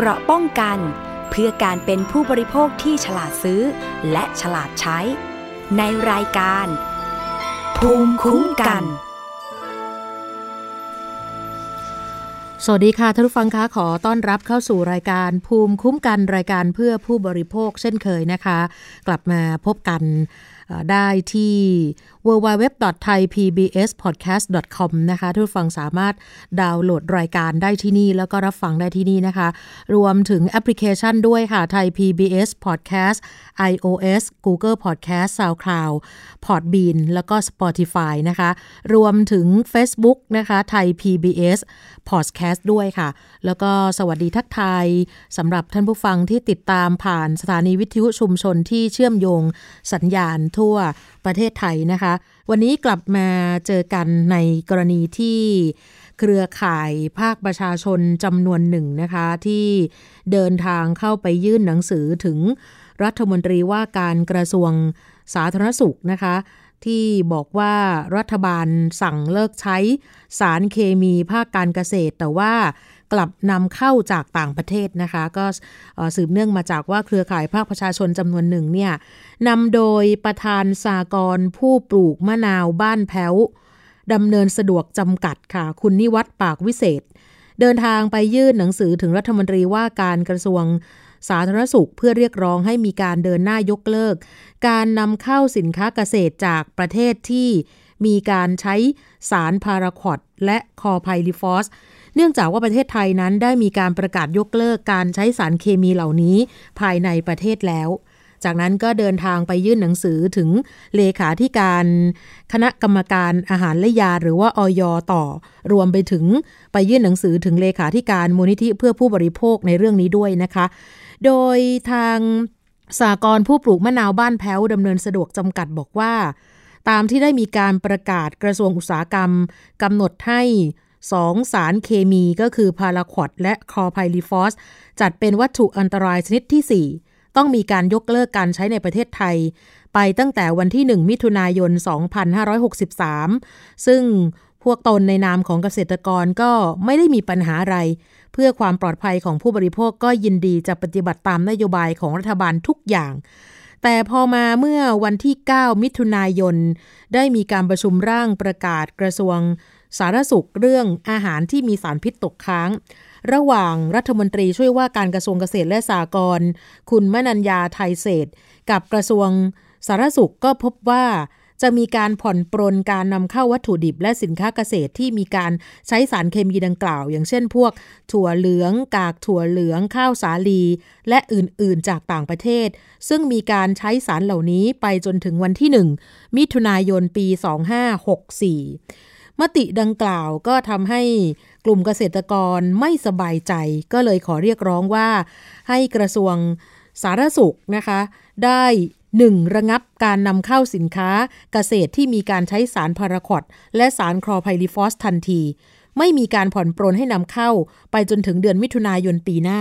เกราะป้องกัน เพื่อการเป็นผู้บริโภคที่ฉลาดซื้อ และฉลาดใช้ ในรายการ ภูมิคุ้มกัน สวัสดีค่ะท่านผู้ฟังคะขอต้อนรับเข้าสู่รายการภูมิคุ้มกันรายการเพื่อผู้บริโภคเช่นเคยนะคะ กลับมาพบกัน ได้ที่ www.thaipbspodcast.com นะคะทุกฟังสามารถดาวน์โหลดรายการได้ที่นี่แล้วก็รับฟังได้ที่นี่นะคะ รวมถึงแอปพลิเคชันด้วยค่ะ Thai PBS Podcast iOS Google Podcast SoundCloud Podbean แล้วก็ Spotify นะคะ รวมถึง Facebook นะคะ Thai PBS Podcast ด้วยค่ะ แล้วก็สวัสดีทักทายสำหรับท่านผู้ฟังที่ติดตามผ่านสถานีวิทยุชุมชนที่เชื่อมโยงสัญญาณทั่วประเทศไทยนะคะ วันนี้กลับมาเจอกันในกรณีที่เครือข่ายภาคประชาชนจำนวนหนึ่งนะคะ ที่เดินทางเข้าไปยื่นหนังสือถึงรัฐมนตรีว่าการกระทรวงสาธารณสุขนะคะ ที่บอกว่ารัฐบาลสั่งเลิกใช้สารเคมีภาคการเกษตร แต่ว่า กลับนำเข้าจากต่างประเทศนะคะ ก็สืบเนื่องมาจากว่าเครือข่ายภาคประชาชนจำนวนหนึ่งเนี่ยนำโดยประธานสากรผู้ปลูกมะนาวบ้านแพ้วดำเนินสะดวกจำกัดค่ะ คุณนิวัตรปากวิเศษ เดินทางไปยื่นหนังสือถึงรัฐมนตรีว่าการกระทรวงสาธารณสุขเพื่อเรียกร้องให้มีการเดินหน้ายกเลิก การนำเข้าสินค้าเกษตรจากประเทศที่มีการใช้สารพาราควอดและคอไพลิฟอส เนื่องจากว่าประเทศไทยนั้นได้มีการประกาศยกเลิกการใช้สารเคมีเหล่านี้ภายในประเทศแล้ว จากนั้นก็เดินทางไปยื่นหนังสือถึงเลขาธิการคณะกรรมการอาหารและยาหรือว่าออยต่อ รวมไปถึงไปยื่นหนังสือถึงเลขาธิการมูลนิธิเพื่อผู้บริโภคในเรื่องนี้ด้วยนะคะ โดยทางสากรผู้ปลูกมะนาวบ้านแพ้วดำเนินสะดวกจำกัดบอกว่า ตามที่ได้มีการประกาศกระทรวงอุตสาหกรรมกำหนดให้ สองสารเคมีก็คือพาราควอดและคลอไพลิฟอสจัดเป็นวัตถุอันตรายชนิดที่ 4 ต้องมีการยกเลิกการใช้ในประเทศไทย ไปตั้งแต่วันที่ 1 มิถุนายน 2563 ซึ่งพวกตนในนามของเกษตรกรก็ไม่ได้มีปัญหาอะไร เพื่อความปลอดภัยของผู้บริโภคก็ยินดีจะปฏิบัติตามนโยบายของรัฐบาลทุกอย่าง แต่พอมาเมื่อวันที่ 9 มิถุนายน ได้มีการประชุมร่างประกาศกระทรวง สารสุขเรื่องอาหารที่มีสารพิษตกค้าง ระหว่างรัฐมนตรีช่วยว่าการกระทรวงเกษตรและสหกรณ์คุณมนัญญาไทยเศษ กับกระทรวงสารสุขก็พบว่าจะมีการผ่อนปรนการนำเข้าวัตถุดิบและสินค้าเกษตรที่มีการใช้สารเคมีดังกล่าว อย่างเช่นพวก ถั่วเหลือง กากถั่วเหลือง ข้าวสาลี และอื่นๆ จากต่างประเทศ ซึ่งมีการใช้สารเหล่านี้ไปจนถึงวันที่ 1 มิถุนายนปี 2564 มติดังกล่าวก็ทำให้กลุ่มเกษตรกรไม่สบายใจ ก็เลยขอเรียกร้องว่า ให้กระทรวงสาธารณสุขนะคะ ได้ 1. ระงับการนำเข้าสินค้าเกษตรที่มีการใช้สารพาราควอดและสารคลอไพลิฟอสทันที ไม่มีการผ่อนปรนให้นำเข้าไปจนถึงเดือนมิถุนายนปีหน้า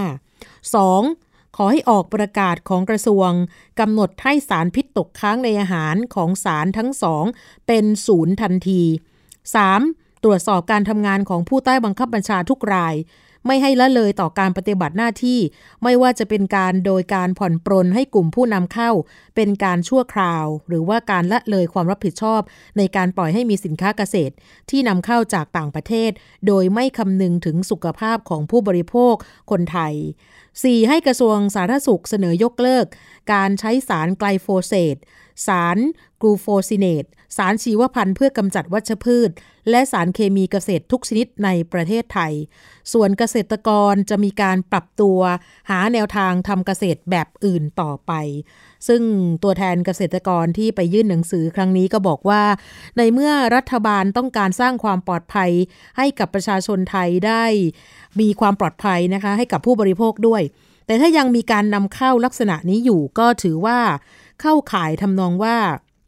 2. ขอให้ออกประกาศของกระทรวงกำหนดให้สารพิษตกค้างในอาหารของสารทั้งสองเป็นศูนย์ทันที 3. ตรวจสอบการทำงานของผู้ใต้บังคับบัญชาทุกราย ไม่ให้ละเลยต่อการปฏิบัติหน้าที่ ไม่ว่าจะเป็นการโดยการผ่อนปรนให้กลุ่มผู้นำเข้า เป็นการชั่วคราว หรือว่าการละเลยความรับผิดชอบ ในการปล่อยให้มีสินค้าเกษตร ที่นำเข้าจากต่างประเทศ โดยไม่คำนึงถึงสุขภาพของผู้บริโภคคนไทย 4. ให้กระทรวงสาธารณสุขเสนอยกเลิก การใช้สารไกลโฟเสต สารกลูโฟซินเนต สารชีวภัณฑ์เพื่อกำจัดวัชพืช และสารเคมีเกษตรทุกชนิดในประเทศไทย ส่วนเกษตรกรจะมีการปรับตัวหาแนวทางทำเกษตรแบบอื่นต่อไป ซึ่งตัวแทนเกษตรกรที่ไปยื่นหนังสือครั้งนี้ก็บอกว่า ในเมื่อรัฐบาลต้องการสร้างความปลอดภัย ให้กับประชาชนไทยได้มีความปลอดภัยนะคะให้กับผู้บริโภคด้วย แต่ถ้ายังมีการนำเข้าลักษณะนี้อยู่ก็ถือว่า เข้าขายทำนองว่า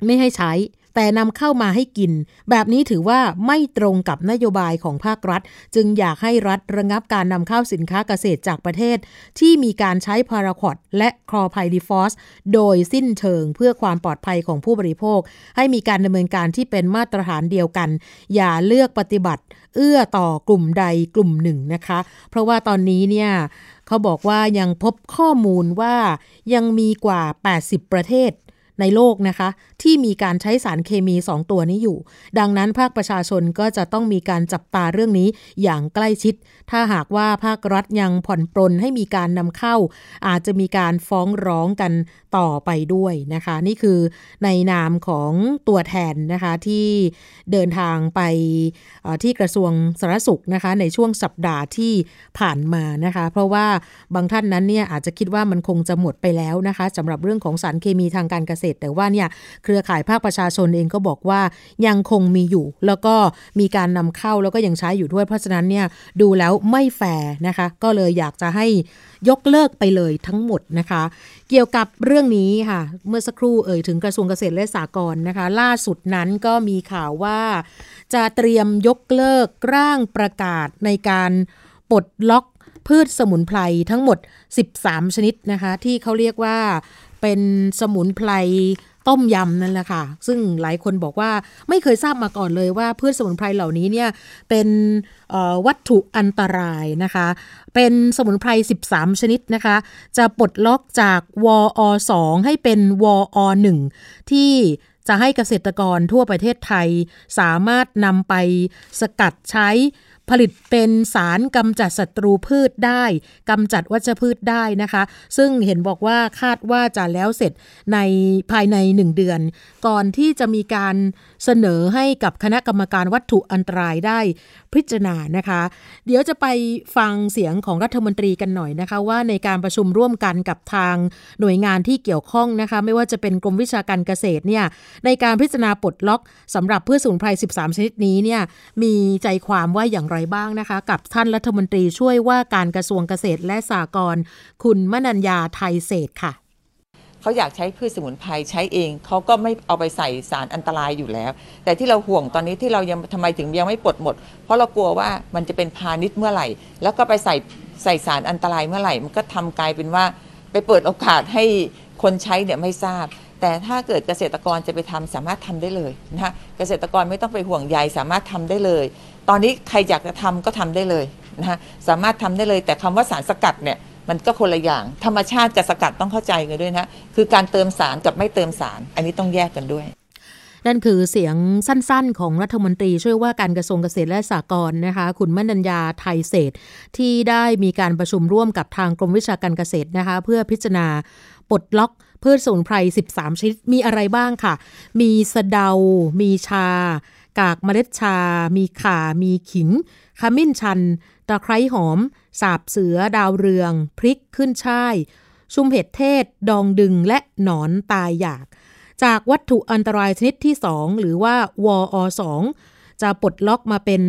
ไม่ให้ใช้ แต่นำเข้ามาให้กิน แบบนี้ถือว่าไม่ตรงกับนโยบายของภาครัฐ จึงอยากให้รัฐระงับการนำเข้าสินค้าเกษตรจากประเทศ ที่มีการใช้พาราควอดและคลอไพลิฟอส โดยสิ้นเชิงเพื่อความปลอดภัยของผู้บริโภค ให้มีการดำเนินการที่เป็นมาตรฐานเดียวกัน อย่าเลือกปฏิบัติ เอื้อต่อกลุ่มใดกลุ่มหนึ่งนะคะ เพราะว่าตอนนี้เนี่ย เขาบอกว่ายังพบข้อมูลว่ายังมีกว่า 80 ประเทศในโลกนะคะ ที่มีการใช้สารเคมี 2 ตัวนี้อยู่ ดังนั้นภาคประชาชนก็จะต้องมีการจับตาเรื่องนี้อย่างใกล้ชิด ถ้าหากว่าภาครัฐยังผ่อนปรนให้มีการนำเข้า อาจจะมีการฟ้องร้องกันต่อไปด้วยนะคะ นี่คือในนามของตัวแทนนะคะที่เดินทางไปที่กระทรวงสาธารณสุขนะคะในช่วงสัปดาห์ที่ผ่านมานะคะ เพราะว่าบางท่านนั้นเนี่ยอาจจะคิดว่ามันคงจะหมดไปแล้วนะคะสำหรับเรื่องของสารเคมีทางการเกษตร แต่ว่าเนี่ยเครือข่ายภาคประชาชนเองก็บอกว่ายังคงมีอยู่ แล้วก็มีการนำเข้าแล้วก็ยังใช้อยู่ด้วย เพราะฉะนั้นเนี่ยดูแล้วไม่แฟร์นะคะ ก็เลยอยากจะให้ยกเลิกไปเลยทั้งหมดนะคะ เกี่ยวกับเรื่องนี้ค่ะ เมื่อสักครู่เอ่ยถึงกระทรวงเกษตรและสหกรณ์นะคะ ล่าสุดนั้นก็มีข่าวว่า จะเตรียมยกเลิกร่างประกาศในการปลดล็อกพืชสมุนไพรทั้งหมด 13 ชนิดนะคะ ที่เขาเรียกว่าเป็นสมุนไพร ต้มยำนั่นแหละค่ะ ซึ่งหลายคนบอกว่าไม่เคยทราบมาก่อนเลยว่าพืชสมุนไพรเหล่านี้เนี่ยเป็นวัตถุอันตรายนะคะ เป็นสมุนไพร 13 ชนิดนะคะ จะปลดล็อกจากวอ2ให้เป็นวอ1ที่จะให้เกษตรกรทั่วประเทศไทย สามารถนำไปสกัดใช้ ผลิตเป็นสารกำจัดศัตรูพืชได้กำจัดวัชพืชได้นะคะ ซึ่งเห็นบอกว่าคาดว่าจะแล้วเสร็จในภายใน 1 เดือน ก่อนที่จะมีการเสนอให้กับคณะกรรมการวัตถุอันตรายได้พิจารณานะคะ เดี๋ยวจะไปฟังเสียงของรัฐมนตรีกันหน่อยนะคะ ว่าในการประชุมร่วมกันกับทางหน่วยงานที่เกี่ยวข้องนะคะ ไม่ว่าจะเป็นกรมวิชาการเกษตรเนี่ยในการพิจารณาปลดล็อกสำหรับพืชสมุนไพร 13 ชนิดนี้เนี่ยมีใจความว่าอย่างไรบ้างนะคะ กับท่านรัฐมนตรีช่วยว่าการกระทรวงเกษตรและสหกรณ์คุณมนัญญาไทยเศษค่ะเขาอยากใช้พืชสมุนไพรใช้เองเขาก็ไม่เอาไปใส่สารอันตรายอยู่แล้ว แต่ที่เราห่วงตอนนี้ที่เรายังทำไมถึงยังไม่ปลดหมด เพราะเรากลัวว่ามันจะเป็นพาณิชย์เมื่อไหร่ แล้วก็ไปใส่ใส่สารอันตรายเมื่อไหร่ มันก็ทำกลายเป็นว่า ไปเปิดโอกาสให้คนใช้เนี่ยไม่ทราบ แต่ถ้าเกิดเกษตรกรจะไปทำสามารถทำได้เลยนะคะเกษตรกรไม่ต้องไปห่วงใยสามารถทำได้เลย ตอนนี้ใครอยากจะทำก็ทำได้เลยนะคะสามารถทำได้เลยแต่คำว่าสารสกัดเนี่ยมันก็คนละอย่าง ธรรมชาติกับสกัดต้องเข้าใจกันด้วยนะคือการเติมสารกับไม่เติมสาร อันนี้ต้องแยกกันด้วยนั่นคือเสียงสั้นๆ ของรัฐมนตรีช่วยว่าการกระทรวงเกษตรและสหกรณ์นะคะ คุณมนัญญาไทยเศษ ที่ได้มีการประชุมร่วมกับทางกรมวิชาการเกษตรนะคะ เพื่อพิจารณาปลดล็อกพืชสมุนไพร 13 ชนิด มีอะไรบ้างค่ะ มีสะเดา มีชา กากเมล็ดชา มีข่า มีขิง ขมิ้นชัน ตะไคร้หอม สาบเสือ ดาวเรือง พริก ขึ้นช่าย ชุมเห็ดเทศ ดองดึง และหนอนตายอยาก จากวัตถุอันตรายชนิดที่ 2 หรือว่า วอ2จะปลดล็อกมาเป็น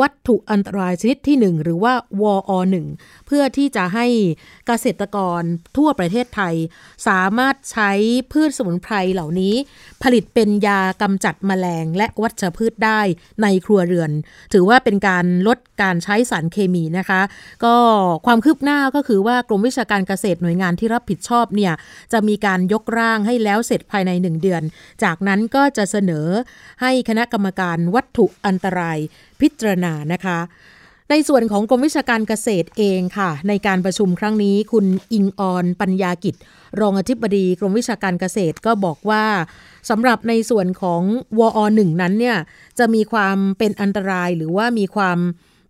วัตถุอันตรายชนิดที่ 1 หรือว่าวอ1เพื่อที่จะให้เกษตรกรทั่วประเทศไทย สามารถใช้พืชสมุนไพรเหล่านี้ ผลิตเป็นยากำจัดแมลงและวัชพืชได้ในครัวเรือน ถือว่าเป็นการลดการใช้สารเคมีนะคะ ก็ความคืบหน้าก็คือว่ากรมวิชาการเกษตรหน่วยงานที่รับผิดชอบเนี่ยจะมีการยกร่างให้แล้วเสร็จภายใน 1 เดือน จากนั้นก็จะเสนอให้คณะกรรมการวัตถุอันตรายพิจารณานะคะ ในส่วนของกรมวิชาการเกษตรเองค่ะ ในการประชุมครั้งนี้คุณอิงออนปัญญากิจ รองอธิบดีกรมวิชาการเกษตรก็บอกว่าสำหรับในส่วนของวอหนึ่งนั้นเนี่ยจะมีความเป็นอันตรายหรือว่ามีความ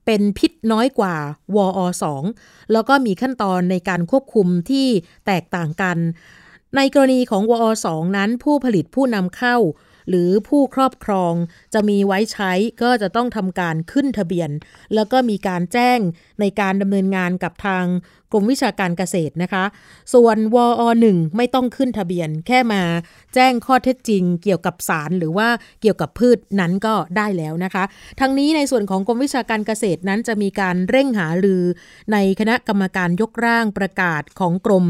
เป็นพิษน้อยกว่าวอ2แล้วก็มีขั้นตอนในการควบคุมที่แตกต่างกัน ในกรณีของวอ2นั้นผู้ผลิตผู้นำเข้า หรือผู้ครอบครองจะมีไว้ใช้ก็จะต้องทำการขึ้นทะเบียน แล้วก็มีการแจ้งในการดำเนินงานกับทางกรมวิชาการเกษตรนะคะ ส่วนวอ1ไม่ต้องขึ้นทะเบียน แค่มาแจ้งข้อเท็จจริง เกี่ยวกับสารหรือว่าเกี่ยวกับพืชนั้นก็ได้แล้วนะคะ ทั้งนี้ในส่วนของกรมวิชาการเกษตรนั้นจะมีการเร่งหารือ ในคณะกรรมการยกร่างประกาศของกรม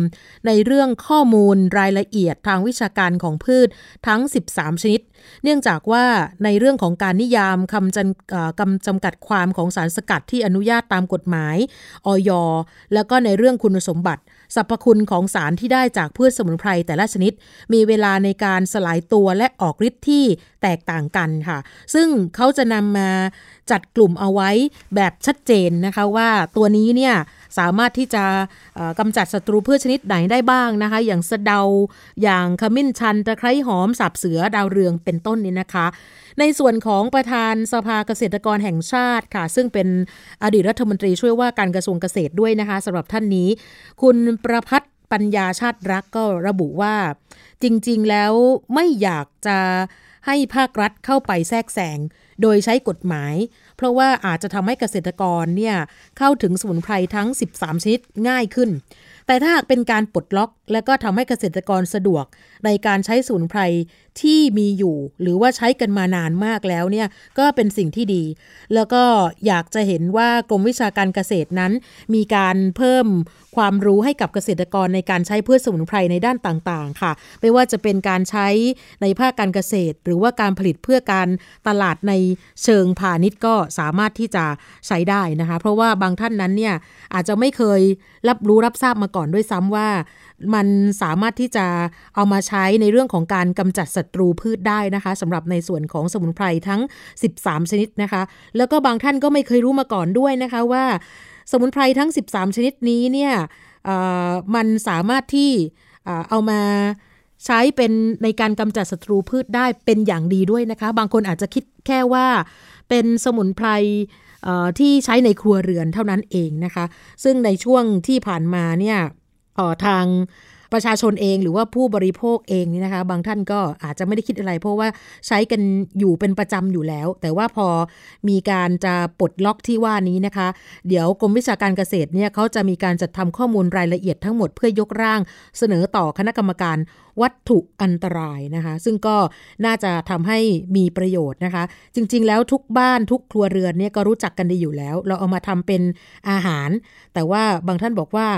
ในเรื่องข้อมูลรายละเอียดทางวิชาการของพืชทั้ง 13 ชนิดเนื่องจากว่าในเรื่องของการนิยามคำจำกำจำกัดความของสารสกัดที่อนุญาตตามกฎหมายออยแล้วก็ในเรื่องคุณสมบัติสรรพคุณของสารที่ได้จากพืชสมุนไพรแต่ละชนิด มีเวลาในการสลายตัวและออกฤทธิ์ที่แตกต่างกันค่ะ ซึ่งเขาจะนำมาจัดกลุ่มเอาไว้แบบชัดเจนนะคะว่าตัวนี้เนี่ย สามารถที่จะกำจัดศัตรูพืชชนิดไหนได้บ้างนะคะ อย่างสะเดาอย่างขมิ้นชันตะไคร้หอมสับเสือดาวเรืองเป็นต้นนี้นะคะ ในส่วนของประธานสภาเกษตรกรแห่งชาติค่ะ ซึ่งเป็นอดีตรัฐมนตรีช่วยว่าการกระทรวงเกษตรด้วยนะคะสำหรับท่านนี้ คุณประพัฒปัญญาชาติรักก็ระบุว่า จริงๆแล้วไม่อยากจะให้ภาครัฐเข้าไปแทรกแซงโดยใช้กฎหมาย เพราะว่าอาจจะทำให้เกษตรกรเนี่ยเข้าถึงสมุนไพรทั้ง 13 ชนิดง่ายขึ้น แต่ถ้าหากเป็นการปลดล็อก และก็ทำให้เกษตรกรสะดวกในการใช้สมุนไพรที่มีอยู่ หรือว่าใช้กันมานานมากแล้วเนี่ยก็เป็นสิ่งที่ดี แล้วก็อยากจะเห็นว่ากรมวิชาการเกษตรนั้น มีการเพิ่มความรู้ให้กับเกษตรกรในการใช้พืชสมุนไพรในด้านต่างๆ ค่ะ ไม่ว่าจะเป็นการใช้ในภาคการเกษตร หรือว่าการผลิตเพื่อการตลาดในเชิงพาณิชย์ก็สามารถที่จะใช้ได้นะคะ เพราะว่าบางท่านนั้นเนี่ยอาจจะไม่เคยรับรู้รับทราบมาก่อนด้วยซ้ำว่า มันสามารถที่จะเอามาใช้ในเรื่องของการกำจัดศัตรูพืชได้นะคะสำหรับในส่วนของสมุนไพรทั้ง 13 ชนิดนะคะ แล้วก็บางท่านก็ไม่เคยรู้มาก่อนด้วยนะคะว่า สมุนไพรทั้ง 13 ชนิดนี้เนี่ยมันสามารถที่เอามาใช้เป็นในการกำจัดศัตรูพืชได้เป็นอย่างดีด้วยนะคะ บางคนอาจจะคิดแค่ว่าเป็นสมุนไพร ที่ใช้ในครัวเรือนเท่านั้นเองนะคะ ซึ่งในช่วงที่ผ่านมาเนี่ยทาง ประชาชนเองหรือว่าผู้บริโภคเองนี่นะคะ บางท่านก็อาจจะไม่ได้คิดอะไร เพราะว่าใช้กันอยู่เป็นประจำอยู่แล้ว แต่ว่าพอมีการจะปลดล็อกที่ว่านี้นะคะ เดี๋ยวกรมวิชาการเกษตรเนี่ยเขาจะมีการจัดทำข้อมูลรายละเอียดทั้งหมดเพื่อยกร่าง เสนอต่อคณะกรรมการวัตถุอันตรายนะคะ ซึ่งก็น่าจะทำให้มีประโยชน์นะคะ จริง ๆ แล้วทุกบ้านทุกครัวเรือนเนี่ยก็รู้จักกันดีอยู่แล้ว เราเอามาทำเป็นอาหาร แต่ว่าบางท่านบอกว่า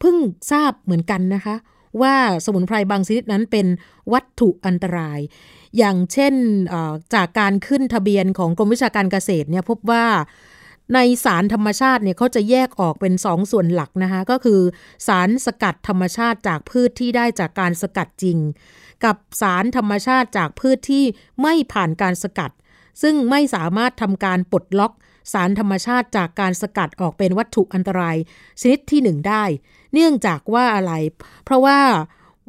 เพิ่งทราบเหมือนกันนะคะ ว่าสมุนไพรบางชนิดนั้นเป็นวัตถุอันตราย อย่างเช่นจากการขึ้นทะเบียนของกรมวิชาการเกษตรเนี่ยพบว่าในสารธรรมชาติเนี่ยเขาจะแยกออกเป็นสองส่วนหลักนะคะ ก็คือ สารสกัดธรรมชาติจากพืชที่ได้จากการสกัดจริง กับสารธรรมชาติจากพืชที่ไม่ผ่านการสกัด ซึ่งไม่สามารถทำการปลดล็อก สารธรรมชาติจากการสกัดออกเป็นวัตถุอันตราย ชนิดที่ 1 ได้ เนื่องจากว่าอะไร เพราะว่า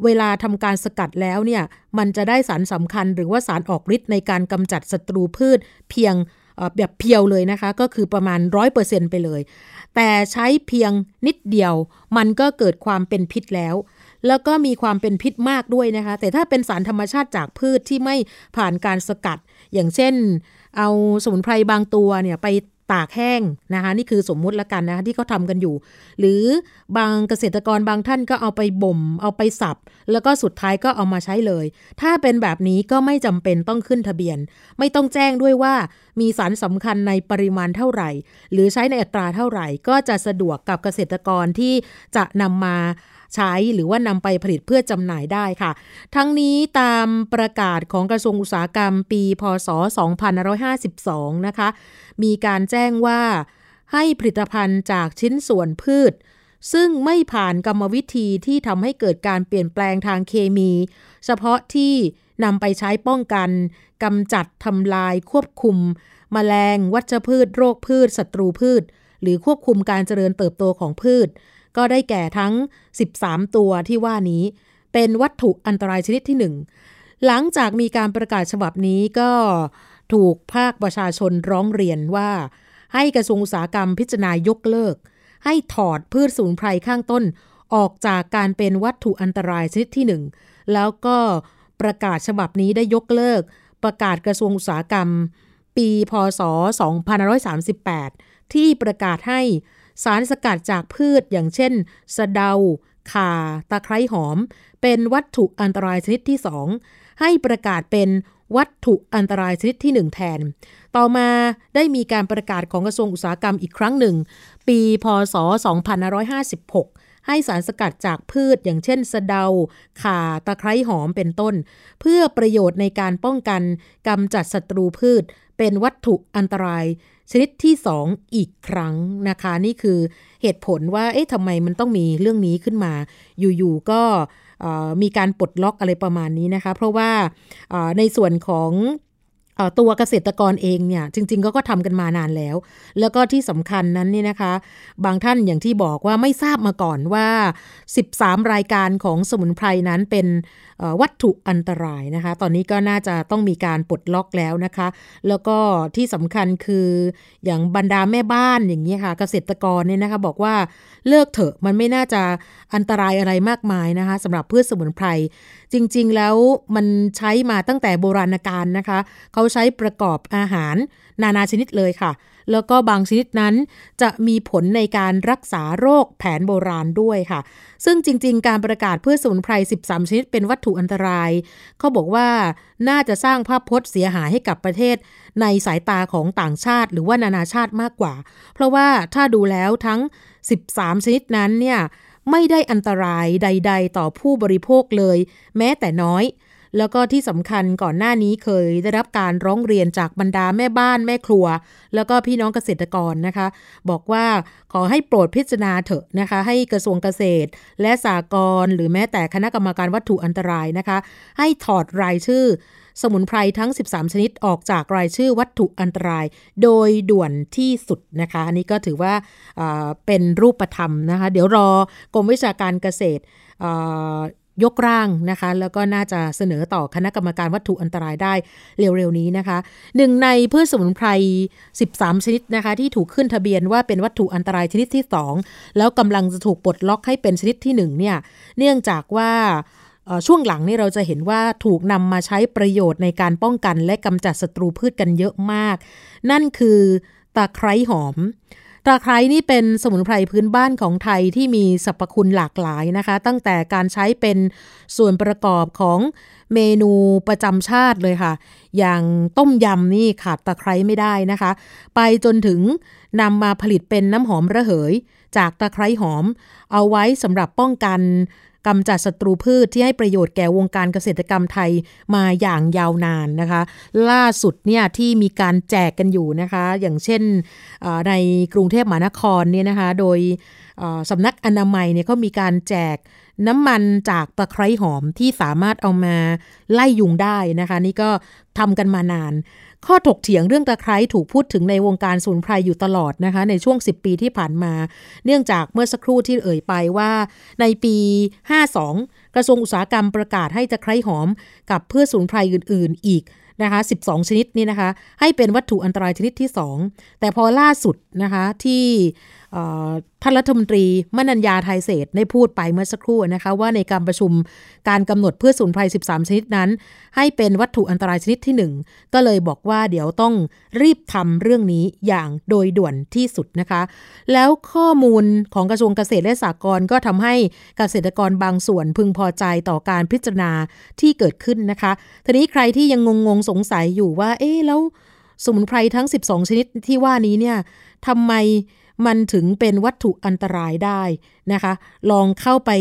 เวลาทำการสกัดแล้วเนี่ย มันจะได้สารสำคัญหรือว่าสารออกฤทธิ์ในการกำจัดศัตรูพืชเพียงแบบเพียวเลยนะคะ ก็คือประมาณ 100%ไปเลย แต่ใช้เพียงนิดเดียว มันก็เกิดความเป็นพิษแล้ว แล้วก็มีความเป็นพิษมากด้วยนะคะ แต่ถ้าเป็นสารธรรมชาติจากพืชที่ไม่ผ่านการสกัด อย่างเช่น เอาสมุนไพรบางตัวเนี่ยไป ตากแห้งนะคะนี่คือสมมุติละกันนะคะที่เขาทำกันอยู่ หรือบางเกษตรกรบางท่านก็เอาไปบ่ม เอาไปสับ แล้วก็สุดท้ายก็เอามาใช้เลย ถ้าเป็นแบบนี้ก็ไม่จำเป็นต้องขึ้นทะเบียน ไม่ต้องแจ้งด้วยว่ามีสารสำคัญในปริมาณเท่าไหร่ หรือใช้ในอัตราเท่าไหร่ ก็จะสะดวกกับเกษตรกรที่จะนำมา ใช้หรือว่านำไปผลิตเพื่อจำหน่ายได้ค่ะ ทั้งนี้ตามประกาศของกระทรวงอุตสาหกรรมปีพศ 2552 นะคะ มีการแจ้งว่าให้ผลิตภัณฑ์จากชิ้นส่วนพืช ซึ่งไม่ผ่านกรรมวิธีที่ทำให้เกิดการเปลี่ยนแปลงทางเคมี เฉพาะที่นำไปใช้ป้องกันกำจัดทำลายควบคุมมแมลง วัชพืช โรคพืช ศัตรูพืช หรือควบคุมการเจริญเติบโตของพืช ก็ได้แก่ทั้ง 13 ตัวที่ว่านี้ เป็นวัตถุอันตรายชนิดที่ 1 หลังจากมีการประกาศฉบับนี้ก็ถูกภาคประชาชนร้องเรียนว่า ให้กระทรวงอุตสาหกรรมพิจารณายกเลิก ให้ถอดพืชสมุนไพรข้างต้นออกจากการเป็นวัตถุอันตรายชนิดที่ 1 แล้วก็ประกาศฉบับนี้ได้ยกเลิก ประกาศกระทรวงอุตสาหกรรม ปีพศ 2538 ที่ประกาศให้ สารสกัดจากพืชอย่างเช่น สะเดา ข่า ตะไคร้หอม เป็นวัตถุอันตรายชนิดที่ 2 ให้ประกาศเป็นวัตถุอันตรายชนิดที่ 1 แทน ต่อมาได้มีการประกาศของกระทรวงอุตสาหกรรมอีกครั้งหนึ่ง ปี พศ 2556 ให้สารสกัดจากพืชอย่างเช่น สะเดา ข่า ตะไคร้หอมเป็นต้น เพื่อประโยชน์ในการป้องกันกำจัดศัตรูพืช เป็นวัตถุอันตราย ชนิดที่ 2 อีกครั้งนะคะ นี่คือเหตุผลว่าเอ๊ะทำไมมันต้องมีเรื่องนี้ขึ้นมา อยู่ ๆ ก็มีการปลดล็อกอะไรประมาณนี้นะคะ เพราะว่าในส่วนของตัวเกษตรกรเองเนี่ยจริง ๆ ก็ก็ทำกันมานานแล้ว แล้วก็ที่สำคัญนั้นนี่นะคะ บางท่านอย่างที่บอกว่าไม่ทราบมาก่อนว่า 13 รายการของสมุนไพรนั้นเป็นวัตถุอันตรายนะคะ ตอนนี้ก็น่าจะต้องมีการปลดล็อกแล้วนะคะ แล้วก็ที่สำคัญคืออย่างบรรดาแม่บ้านอย่างนี้ค่ะ เกษตรกรเนี่ยนะคะบอกว่าเลิกเถอะมันไม่น่าจะอันตรายอะไรมากมายนะคะสำหรับพืชสมุนไพร จริง ๆ แล้วมันใช้มาตั้งแต่โบราณกาลนะคะ เขาใช้ประกอบอาหารนานาชนิดเลยค่ะ แล้วก็บางชนิดนั้นจะมีผลในการรักษาโรคแผนโบราณด้วยค่ะ ซึ่งจริง ๆ การประกาศเพืชสมุนไพร 13 ชนิดเป็นวัตถุอันตราย เขาบอกว่าน่าจะสร้างภาพพจน์เสียหายให้กับประเทศ ในสายตาของต่างชาติ หรือว่านานาชาติมากกว่า เพราะว่าถ้าดูแล้วทั้ง 13 ชนิดนั้นเนี่ยไม่ได้อันตรายใด ๆ ต่อผู้บริโภคเลย แม้แต่น้อย แล้วก็ที่สำคัญก่อนหน้านี้เคยได้รับการร้องเรียนจากบรรดาแม่บ้านแม่ครัว แล้วก็พี่น้องเกษตรกรนะคะ บอกว่าขอให้โปรดพิจารณาเถอะนะคะ ให้กระทรวงเกษตร และสากลหรือแม้แต่คณะกรรมการวัตถุอันตรายนะคะ ให้ถอดรายชื่อสมุนไพรทั้ง 13 ชนิดออกจากรายชื่อวัตถุอันตราย โดยด่วนที่สุดนะคะ อันนี้ก็ถือว่าเป็นรูปธรรมนะคะ เดี๋ยวรอกรมวิชาการเกษตร ยกร่างนะคะ แล้วก็น่าจะเสนอต่อคณะกรรมการวัตถุอันตรายได้เร็วๆนี้นะคะหนึ่งในพืชสมุนไพร 13 ชนิดนะคะ ที่ถูกขึ้นทะเบียนว่าเป็นวัตถุอันตรายชนิดที่ 2 แล้วกำลังจะถูกปลดล็อกให้เป็นชนิดที่ 1 เนี่ย เนื่องจากว่าช่วงหลังนี่เราจะเห็นว่าถูกนำมาใช้ประโยชน์ในการป้องกันและกำจัดศัตรูพืชกันเยอะมาก นั่นคือตะไคร้หอม ตะไคร้นี่เป็นสมุนไพรพื้นบ้านของไทยที่มีสรรพคุณหลากหลายนะคะ ตั้งแต่การใช้เป็นส่วนประกอบของเมนูประจำชาติเลยค่ะ อย่างต้มยำนี่ขาดตะไคร้ไม่ได้นะคะ ไปจนถึงนำมาผลิตเป็นน้ำหอมระเหย จากตะไคร้หอม เอาไว้สำหรับป้องกัน กำจัดศัตรูพืชที่ให้ประโยชน์แก่วงการเกษตรกรรมไทยมาอย่างยาวนานนะคะ ล่าสุดเนี่ยที่มีการแจกกันอยู่นะคะ อย่างเช่นในกรุงเทพมหานครเนี่ยนะคะ โดยสำนักอนามัยเนี่ยก็มีการแจกน้ำมันจากตะไคร้หอมที่สามารถเอามาไล่ยุงได้นะคะ นี่ก็ทำกันมานาน ข้อถกเถียงเรื่องตะไคร้ถูกพูดถึงในวงการสมุนไพรอยู่ตลอดนะคะ ในช่วง 10 ปีที่ผ่านมา เนื่องจากเมื่อสักครู่ที่เอ่ยไปว่า ในปี 52 กระทรวงอุตสาหกรรมประกาศให้ตะไคร้หอม กับเพื่อสมุนไพรอื่น ๆ อีกนะคะ12 ชนิดนี่นะคะ ให้เป็นวัตถุอันตรายชนิดที่ 2 แต่พอล่าสุดนะคะที่ ท่านรัฐมนตรีมนัญญาไทยเศษได้พูดไปเมื่อสักครู่นะคะว่าในการประชุมการกำหนดเพื่อสูนไพร 13 ชนิดนั้น ให้เป็นวัตถุอันตรายชนิดที่ 1 ก็เลยบอกว่าเดี๋ยวต้องรีบทำเรื่องนี้อย่างโดยด่วนที่สุดนะคะ แล้วข้อมูลของกระทรวงเกษตรและสหกรณ์ก็ทำให้เกษตรกรบางส่วนพึงพอใจต่อการพิจารณาที่เกิดขึ้นนะคะทีนี้ใครที่ยังงงๆสงสัยอยู่ว่าเอ๊แล้วสมุนไพรทั้ง 12 ชนิดที่ว่านี้เนี่ยทำไม มันถึงเป็นวัตถุอันตรายได้นะคะ ลองเข้าไป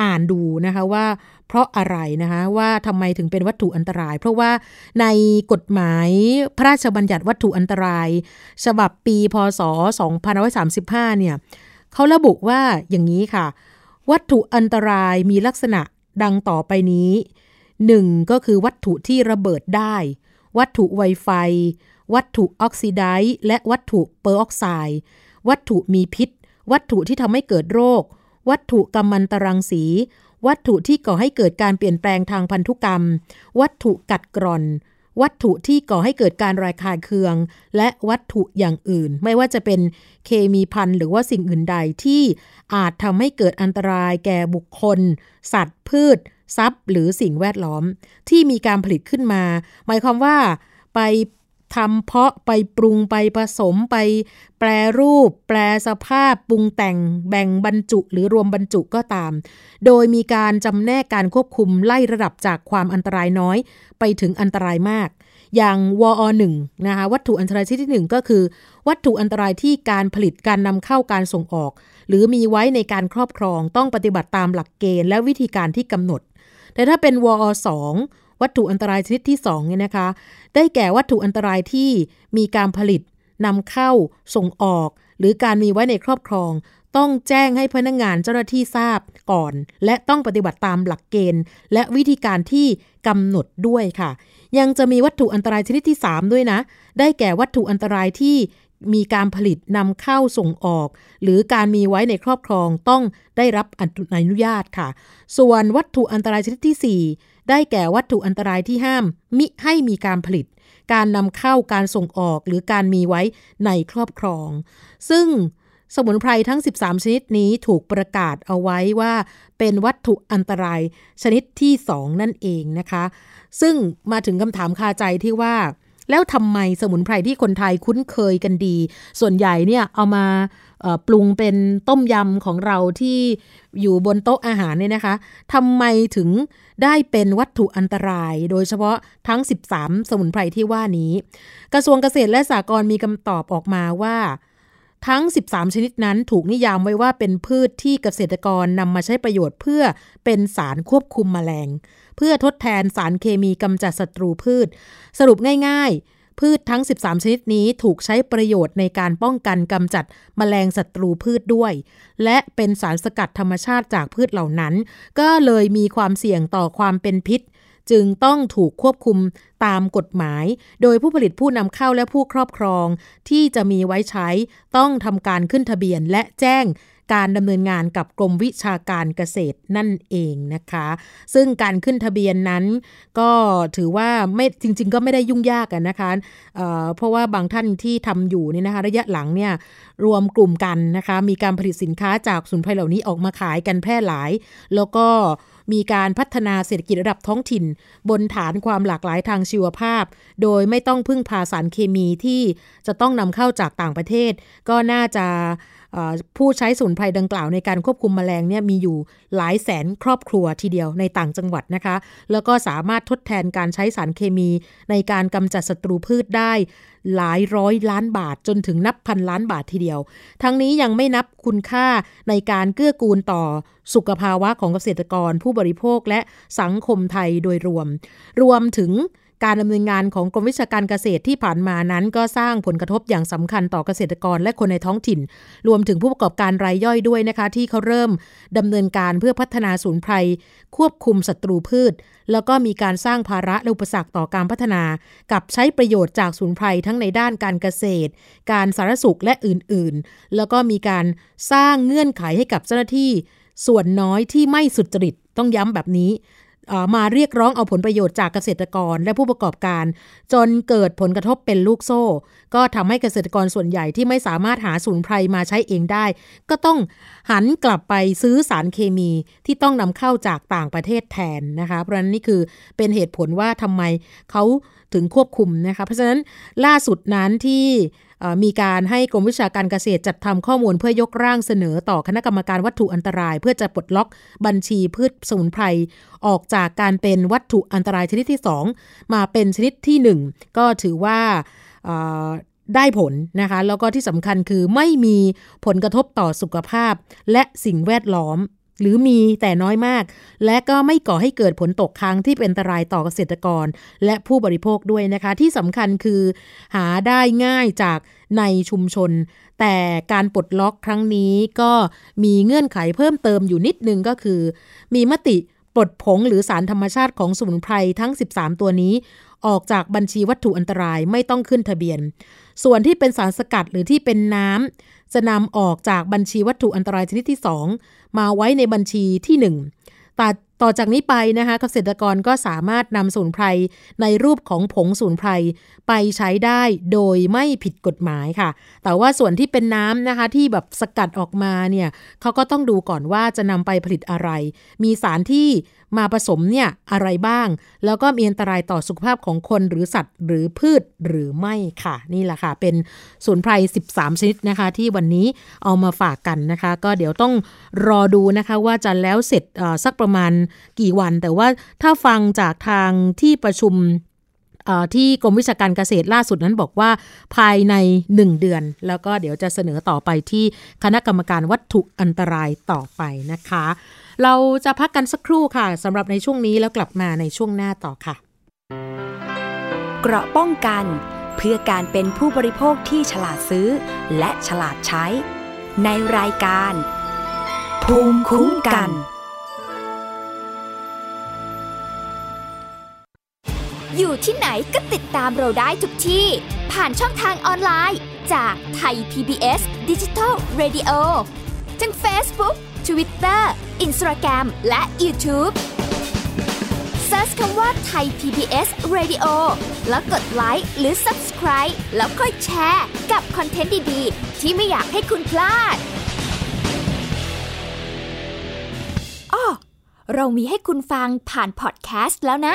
อ่านดูนะคะว่าเพราะอะไรนะคะว่าทำไมถึงเป็นวัตถุอันตราย เพราะว่าในกฎหมายพระราชบัญญัติวัตถุอันตราย ฉบับปีพศ 2535 เนี่ยเขาระบุว่าอย่างนี้ค่ะ วัตถุอันตรายมีลักษณะดังต่อไปนี้ 1. ก็คือวัตถุที่ระเบิดได้ วัตถุไวไฟ วัตถุออกซิไดซ์และวัตถุเปอร์ออกไซด์ วัตถุมีพิษ วัตถุที่ทำให้เกิดโรค วัตถุกัมมันตรังสี วัตถุที่ก่อให้เกิดการเปลี่ยนแปลงทางพันธุกรรม วัตถุกัดกร่อน วัตถุที่ก่อให้เกิดการระคายเคือง และวัตถุอย่างอื่น ไม่ว่าจะเป็นเคมีพันหรือว่าสิ่งอื่นใดที่อาจทำให้เกิดอันตรายแก่บุคคล สัตว์ พืชทรัพย์ หรือสิ่งแวดล้อม ที่มีการผลิตขึ้นมา หมายความว่าไป ทำเพาะไปปรุงไปผสมไป แปรรูป แปลสภาพปรุงแต่งแบ่งบรรจุ หรือรวมบรรจุก็ตาม โดยมีการจำแนกการควบคุมไล่ระดับจากความอันตรายน้อย ไปถึงอันตรายมาก อย่างวอหนึ่งนะคะวัตถุอันตรายชนิดที่หนึ่งก็คือ วัตถุอันตรายที่การผลิตการนำเข้าการส่งออก หรือมีไว้ในการครอบครองต้องปฏิบัติตามหลักเกณฑ์และวิธีการที่กำหนดแต่ถ้าเป็นวอสอง วัตถุอันตรายชนิดที่2เนี่ยนะคะ ได้แก่วัตถุอันตรายที่มีการผลิตนำเข้าส่งออก หรือการมีไว้ในครอบครอง ต้องแจ้งให้พนักงงานเจ้าหน้าที่ทราบก่อน และต้องปฏิบัติตามหลักเกณฑ์ และวิธีการที่กำหนดด้วยค่ะ ยังจะมีวัตถุอันตรายชนิดที่ 3 ด้วยนะ ได้แก่วัตถุอันตรายที่มีการผลิตนำเข้าส่งออก หรือการมีไว้ในครอบครองต้องได้รับอนุญาตค่ะ ส่วนวัตถุอันตรายชนิดที่ 4 ได้แก่วัตถุอันตรายที่ห้าม มิให้มีการผลิต การนำเข้าการส่งออกหรือการมีไว้ในครอบครอง ซึ่งสมุนไพรทั้ง 13 ชนิดนี้ถูกประกาศเอาไว้ว่าเป็นวัตถุอันตรายชนิดที่ 2 นั่นเองนะคะ ซึ่งมาถึงคำถามคาใจที่ว่า แล้วทำไมสมุนไพรที่คนไทยคุ้นเคยกันดี ส่วนใหญ่เนี่ยเอามา ปรุงเป็นต้มยำของเราที่อยู่บนโต๊ะอาหารเนี่ยนะคะทำไมถึงได้เป็นวัตถุอันตราย โดยเฉพาะทั้ง 13 สมุนไพรที่ว่านี้ กระทรวงเกษตรและสหกรณ์มีคำตอบออกมาว่าทั้ง 13 ชนิดนั้นถูกนิยามไว้ว่าเป็นพืชที่เกษตรกรนำมาใช้ประโยชน์เพื่อเป็นสารควบคุมแมลง เพื่อทดแทนสารเคมีกำจัดศัตรูพืช สรุปง่ายๆ พืชทั้ง 13 ชนิดนี้ถูกใช้ประโยชน์ในการป้องกันกำจัดแมลงศัตรูพืชด้วย และเป็นสารสกัดธรรมชาติจากพืชเหล่านั้น ก็เลยมีความเสี่ยงต่อความเป็นพิษ จึงต้องถูกควบคุมตามกฎหมาย โดยผู้ผลิตผู้นำเข้าและผู้ครอบครอง ที่จะมีไว้ใช้ต้องทำการขึ้นทะเบียนและแจ้ง การดำเนินงานกับกรมวิชาการเกษตรนั่นเองนะคะ ซึ่งการขึ้นทะเบียนนั้น ก็ถือว่าไม่จริง ๆ ก็ไม่ได้ยุ่งยากกันนะคะเเพราะว่าบางท่านที่ทำอยู่เนี่ยนะคะระยะหลังเนี่ยรวมกลุ่มกันนะคะมีการผลิตสินค้าจากสมุนไพรเหล่านี้ออกมาขายกันแพร่หลาย แล้วก็มีการพัฒนาเศรษฐกิจระดับท้องถิ่น บนฐานความหลากหลายทางชีวภาพ โดยไม่ต้องพึ่งพาสารเคมีที่จะต้องนำเข้าจากต่างประเทศ ก็น่าจะ ผู้ใช้สมุนไพรดังกล่าวในการควบคุมแมลงเนี่ยมีอยู่หลายแสนครอบครัวทีเดียวในต่างจังหวัดนะคะ แล้วก็สามารถทดแทนการใช้สารเคมี ในการกำจัดศัตรูพืชได้หลายร้อยล้านบาทจนถึงนับพันล้านบาททีเดียว ทั้งนี้ยังไม่นับคุณค่าในการเกื้อกูลต่อสุขภาวะของเกษตรกรผู้บริโภคและสังคมไทยโดยรวม รวมถึง การดำเนินงานของกรมวิชาการเกษตรที่ผ่านมานั้น ก็สร้างผลกระทบอย่างสำคัญต่อเกษตรกรและคนในท้องถิ่น รวมถึงผู้ประกอบการรายย่อยด้วยนะคะ ที่เขาเริ่มดำเนินการเพื่อพัฒนาศูนย์ไพรควบคุมศัตรูพืช แล้วก็มีการสร้างภาระและอุปสรรคต่อการพัฒนา กับใช้ประโยชน์จากศูนย์ไพรทั้งในด้านการเกษตร การสารสุขและอื่นๆ แล้วก็มีการสร้างเงื่อนไขให้กับเจ้าหน้าที่ ส่วนน้อยที่ไม่สุจริตต้องย้ำแบบนี้ มาเรียกร้องเอาผลประโยชน์จากเกษตรกรและผู้ประกอบการ จนเกิดผลกระทบเป็นลูกโซ่ ก็ทำให้เกษตรกรส่วนใหญ่ที่ไม่สามารถหาสูนไพรมาใช้เองได้ ก็ต้องหันกลับไปซื้อสารเคมีที่ต้องนำเข้าจากต่างประเทศแทนนะคะเพราะนั้นนี่คือเป็นเหตุผลว่าทำไมเขาถึงควบคุมนะคะเพราะฉะนั้นล่าสุดนั้นที่ มีการให้กรมวิชาการเกษตรจัดทำข้อมูลเพื่อยกร่างเสนอต่อคณะกรรมการวัตถุอันตราย เพื่อจะปลดล็อกบัญชีพืชสมุนไพรออกจากการเป็นวัตถุอันตรายชนิดที่ 2 มาเป็นชนิดที่ 1 ก็ถือว่าได้ผลนะคะ แล้วก็ที่สำคัญคือไม่มีผลกระทบต่อสุขภาพและสิ่งแวดล้อม หรือมีแต่น้อยมาก และก็ไม่ก่อให้เกิดผลตกค้างที่เป็นอันตรายต่อเกษตรกร และผู้บริโภคด้วยนะคะ ที่สำคัญคือ หาได้ง่ายจากในชุมชน แต่การปลดล็อกครั้งนี้ก็มีเงื่อนไขเพิ่มเติมอยู่นิดนึงก็คือ มีมติปลดผงหรือสารธรรมชาติของสมุนไพรทั้ง 13 ตัวนี้ ออกจากบัญชีวัตถุอันตรายไม่ต้องขึ้นทะเบียน ส่วนที่เป็นสารสกัดหรือที่เป็นน้ำจะนำออกจากบัญชีวัตถุอันตรายชนิดที่ 2 มาไว้ในบัญชีที่ 1 แต่ต่อจากนี้ไปนะคะเกษตรกรก็สามารถนำสมุนไพรในรูปของผงสมุนไพรไปใช้ได้โดยไม่ผิดกฎหมายค่ะ แต่ว่าส่วนที่เป็นน้ำนะคะที่แบบสกัดออกมาเนี่ยเขาก็ต้องดูก่อนว่าจะนำไปผลิตอะไร มีสารที่ มาผสมเนี่ยอะไรบ้าง แล้วก็มีอันตรายต่อสุขภาพของคนหรือสัตว์หรือพืชหรือไม่ค่ะ นี่แหละค่ะ เป็นสูนไพร 13 ชนิดนะคะ ที่วันนี้เอามาฝากกันนะคะ ก็เดี๋ยวต้องรอดูนะคะว่าจะแล้วเสร็จสักประมาณกี่วัน แต่ว่าถ้าฟังจากทางที่ประชุมที่กรมวิชาการเกษตรล่าสุดนั้นบอกว่าภายใน 1 เดือน แล้วก็เดี๋ยวจะเสนอต่อไปที่คณะกรรมการวัตถุอันตรายต่อไปนะคะ เราจะพักกันสักครู่ค่ะสำหรับในช่วงนี้แล้วกลับมาในช่วงหน้าต่อค่ะ เกราะป้องกัน เพื่อการเป็นผู้บริโภคที่ฉลาดซื้อ และฉลาดใช้ ในรายการ ภูมิคุ้มกันอยู่ที่ไหนก็ติดตามเราได้ทุกที่ ผ่านช่องทางออนไลน์ จากไทย PBS Digital Radio ทั้ง Facebook Twitter Instagram และ YouTube Search คำว่าไทย PBS Radio แล้วกดไลค์หรือ Subscribe แล้วค่อยแชร์ กับคอนเทนต์ดี ๆ ที่ไม่อยากให้คุณพลาดอ้อเรามีให้คุณฟังผ่านพอดแคสต์แล้วนะ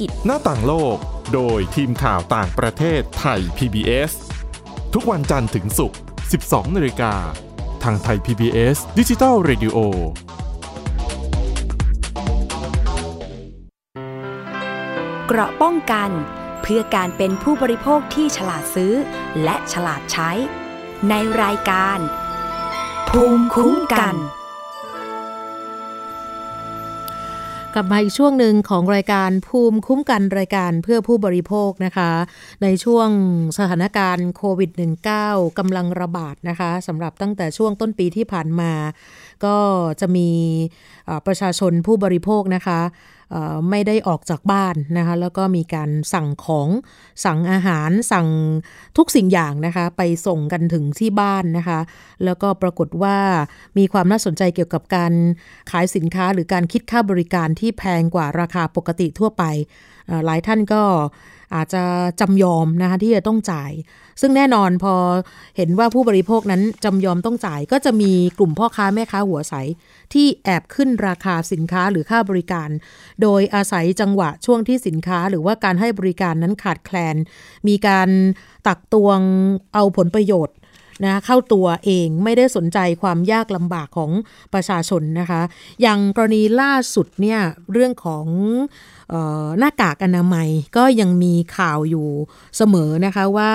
ิจหน้าต่างโลก โดยทีมข่าวต่างประเทศไทย PBS ทุกวันจันทร์ถึงศุกร์ 12 นาฬิกา ทางไทย PBS ดิจิทัล Radio เกราะป้องกัน เพื่อการเป็นผู้บริโภคที่ฉลาดซื้อ และฉลาดใช้ ในรายการ ภูมิคุ้มกัน กลับมาอีกช่วงหนึ่งของรายการภูมิคุ้มกันรายการเพื่อผู้บริโภคนะคะ ในช่วงสถานการณ์โควิด -19 กำลังระบาดนะคะสำหรับตั้งแต่ช่วงต้นปีที่ผ่านมา ก็จะมีประชาชนผู้บริโภคนะคะ ไม่ได้ออกจากบ้านนะคะแล้วก็มีการสั่งของสั่งอาหารสั่งทุกสิ่งอย่างนะคะไปส่งกันถึงที่บ้านนะคะ แล้วก็ปรากฏว่ามีความน่าสนใจเกี่ยวกับการขายสินค้าหรือการคิดค่าบริการที่แพงกว่าราคาปกติทั่วไป หลายท่านก็ อาจจะจำยอมนะคะที่จะต้องจ่าย ซึ่งแน่นอนพอเห็นว่าผู้บริโภคนั้นจำยอมต้องจ่าย ก็จะมีกลุ่มพ่อค้าแม่ค้าหัวใส ที่แอบขึ้นราคาสินค้าหรือค่าบริการ โดยอาศัยจังหวะช่วงที่สินค้าหรือว่าการให้บริการนั้นขาดแคลน มีการตักตวงเอาผลประโยชน์นะเข้าตัวเองไม่ได้สนใจความยากลำบากของประชาชนนะคะ อย่างกรณีล่าสุดเนี่ยเรื่องของ หน้ากากอนามัยก็ยังมีข่าวอยู่เสมอนะคะว่า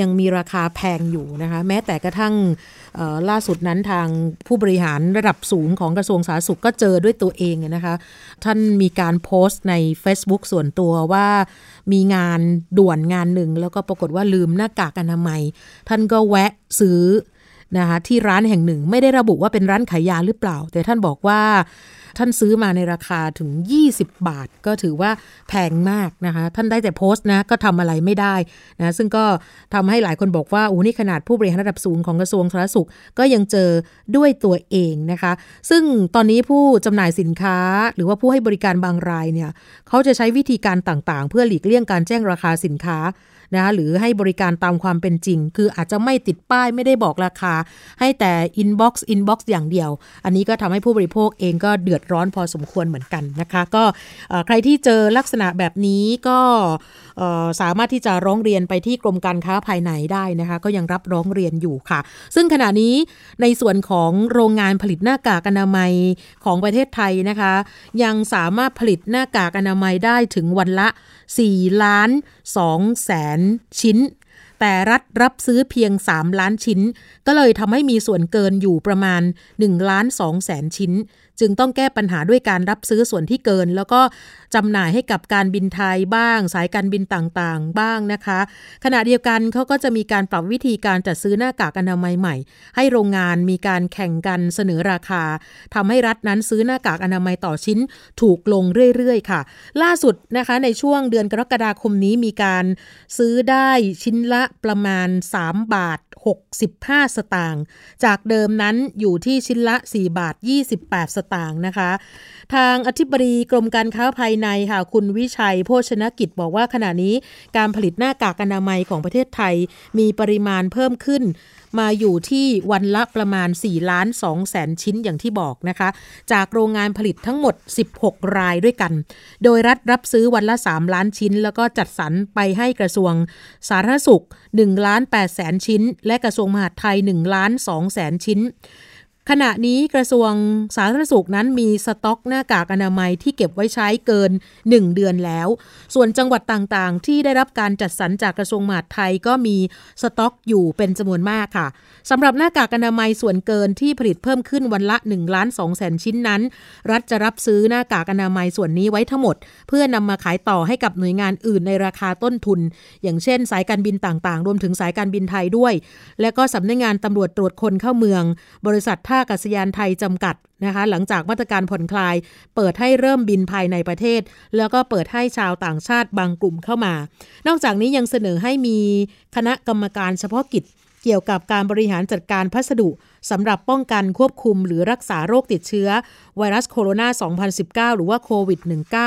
ยังมีราคาแพงอยู่นะคะแม้แต่กระทั่งล่าสุดนั้นทางผู้บริหารระดับสูงของกระทรวงสาธารณสุขก็เจอด้วยตัวเองนะคะท่านมีการโพสต์ใน Facebook ส่วนตัวว่ามีงานด่วนงานหนึ่ง แล้วก็ปรากฏว่าลืมหน้ากากอนามัย ท่านก็แวะซื้อนะคะที่ร้านแห่งหนึ่ง ไม่ได้ระบุว่าเป็นร้านขายยาหรือเปล่า แต่ท่านบอกว่า ท่านซื้อมาในราคาถึง 20 บาท ก็ถือว่าแพงมากนะคะ ท่านได้แต่โพสต์นะก็ทำอะไรไม่ได้นะซึ่งก็ทำให้หลายคนบอกว่าอ้นี่ขนาดผู้บริหารระดับสูงของกระทรวงสาธารณสุขก็ยังเจอด้วยตัวเองนะคะ ซึ่งตอนนี้ผู้จำหน่ายสินค้า หรือว่าผู้ให้บริการบางรายเนี่ยเขาจะใช้วิธีการต่างๆ เพื่อหลีกเลี่ยงการแจ้งราคาสินค้า นะคะหรือให้บริการตามความเป็นจริง คืออาจจะไม่ติดป้ายไม่ได้บอกราคา ให้แต่ inbox inbox อย่างเดียว อันนี้ก็ทำให้ผู้บริโภคเองก็เดือดร้อนพอสมควรเหมือนกันนะคะ ก็ใครที่เจอลักษณะแบบนี้ก็สามารถที่จะร้องเรียนไปที่กรมการค้าภายในได้นะคะ ก็ยังรับร้องเรียนอยู่ค่ะ ซึ่งขณะนี้ในส่วนของโรงงานผลิตหน้ากากอนามัยของประเทศไทยนะคะ ยังสามารถผลิตหน้ากากอนามัยได้ถึงวันละ 4 ล้าน2แสนชิ้น แต่รัฐรับซื้อเพียง 3 ล้านชิ้น ก็เลยทำให้มีส่วนเกินอยู่ประมาณ1ล้าน2แสนชิ้น จึงต้องแก้ปัญหาด้วยการรับซื้อส่วนที่เกิน แล้วก็จำหน่ายให้กับการบินไทยบ้าง สายการบินต่างๆ บ้างนะคะ ขณะเดียวกันเขาก็จะมีการปรับวิธีการจัดซื้อหน้ากากอนามัยใหม่ ให้โรงงานมีการแข่งกันเสนอราคาทำให้รัฐนั้นซื้อหน้ากากอนามัยต่อชิ้นถูกลงเรื่อยๆ ค่ะ ล่าสุดนะคะในช่วงเดือนกรกฎาคมนี้มีการซื้อได้ชิ้นละประมาณ 3 บาท 65 สตางค์จากเดิมนั้นอยู่ที่ชิ้นละ 4 บาท 28 สตางค์นะคะ ทางอธิบดีกรมการค้าภายในค่ะคุณวิชัย โภชนกิจบอกว่าขณะนี้การผลิตหน้ากากอนามัยของประเทศไทยมีปริมาณเพิ่มขึ้น มาอยู่ที่วันละประมาณ4ล้าน2แสนชิ้นอย่างที่บอกนะคะ จากโรงงานผลิตทั้งหมด 16 รายด้วยกัน โดยรัฐรับซื้อวันละ 3 ล้านชิ้น แล้วก็จัดสรรไปให้กระทรวงสาธารณสุข1ล้าน8แสนชิ้น และกระทรวงมหาดไทย1ล้าน2แสนชิ้น ขณะนี้กระทรวงสาธารณสุขนั้นมีสต็อกหน้ากากอนามัยที่เก็บไว้ใช้เกิน 1 เดือนแล้ว ส่วนจังหวัดต่างๆ ที่ได้รับการจัดสรรจากกระทรวงมหาดไทยก็มีสต็อกอยู่เป็นจำนวนมากค่ะสำหรับหน้ากากอนามัยส่วนเกินที่ผลิตเพิ่มขึ้นวันละ1ล้าน2แสนชิ้นนั้น รัฐจะรับซื้อหน้ากากอนามัยส่วนนี้ไว้ทั้งหมด เพื่อนำมาขายต่อให้กับหน่วยงานอื่นในราคาต้นทุน อย่างเช่น สายการบินต่างๆ รวมถึงสายการบินไทยด้วย และก็สำนักงานตำรวจตรวจคนเข้าเมือง บริษัทท่าากาศยานไทยจำกัดนะคะหลังจากมาตรการผ่อนคลาย เปิดให้เริ่มบินภายในประเทศ แล้วก็เปิดให้ชาวต่างชาติบางกลุ่มเข้ามา นอกจากนี้ยังเสนอให้มีคณะกรรมการเฉพาะกิจ เกี่ยวกับการบริหารจัดการพัสดุสำหรับป้องกันควบคุมหรือรักษาโรคติดเชื้อ ไวรัสโคโรนา 2019 หรือว่าโควิด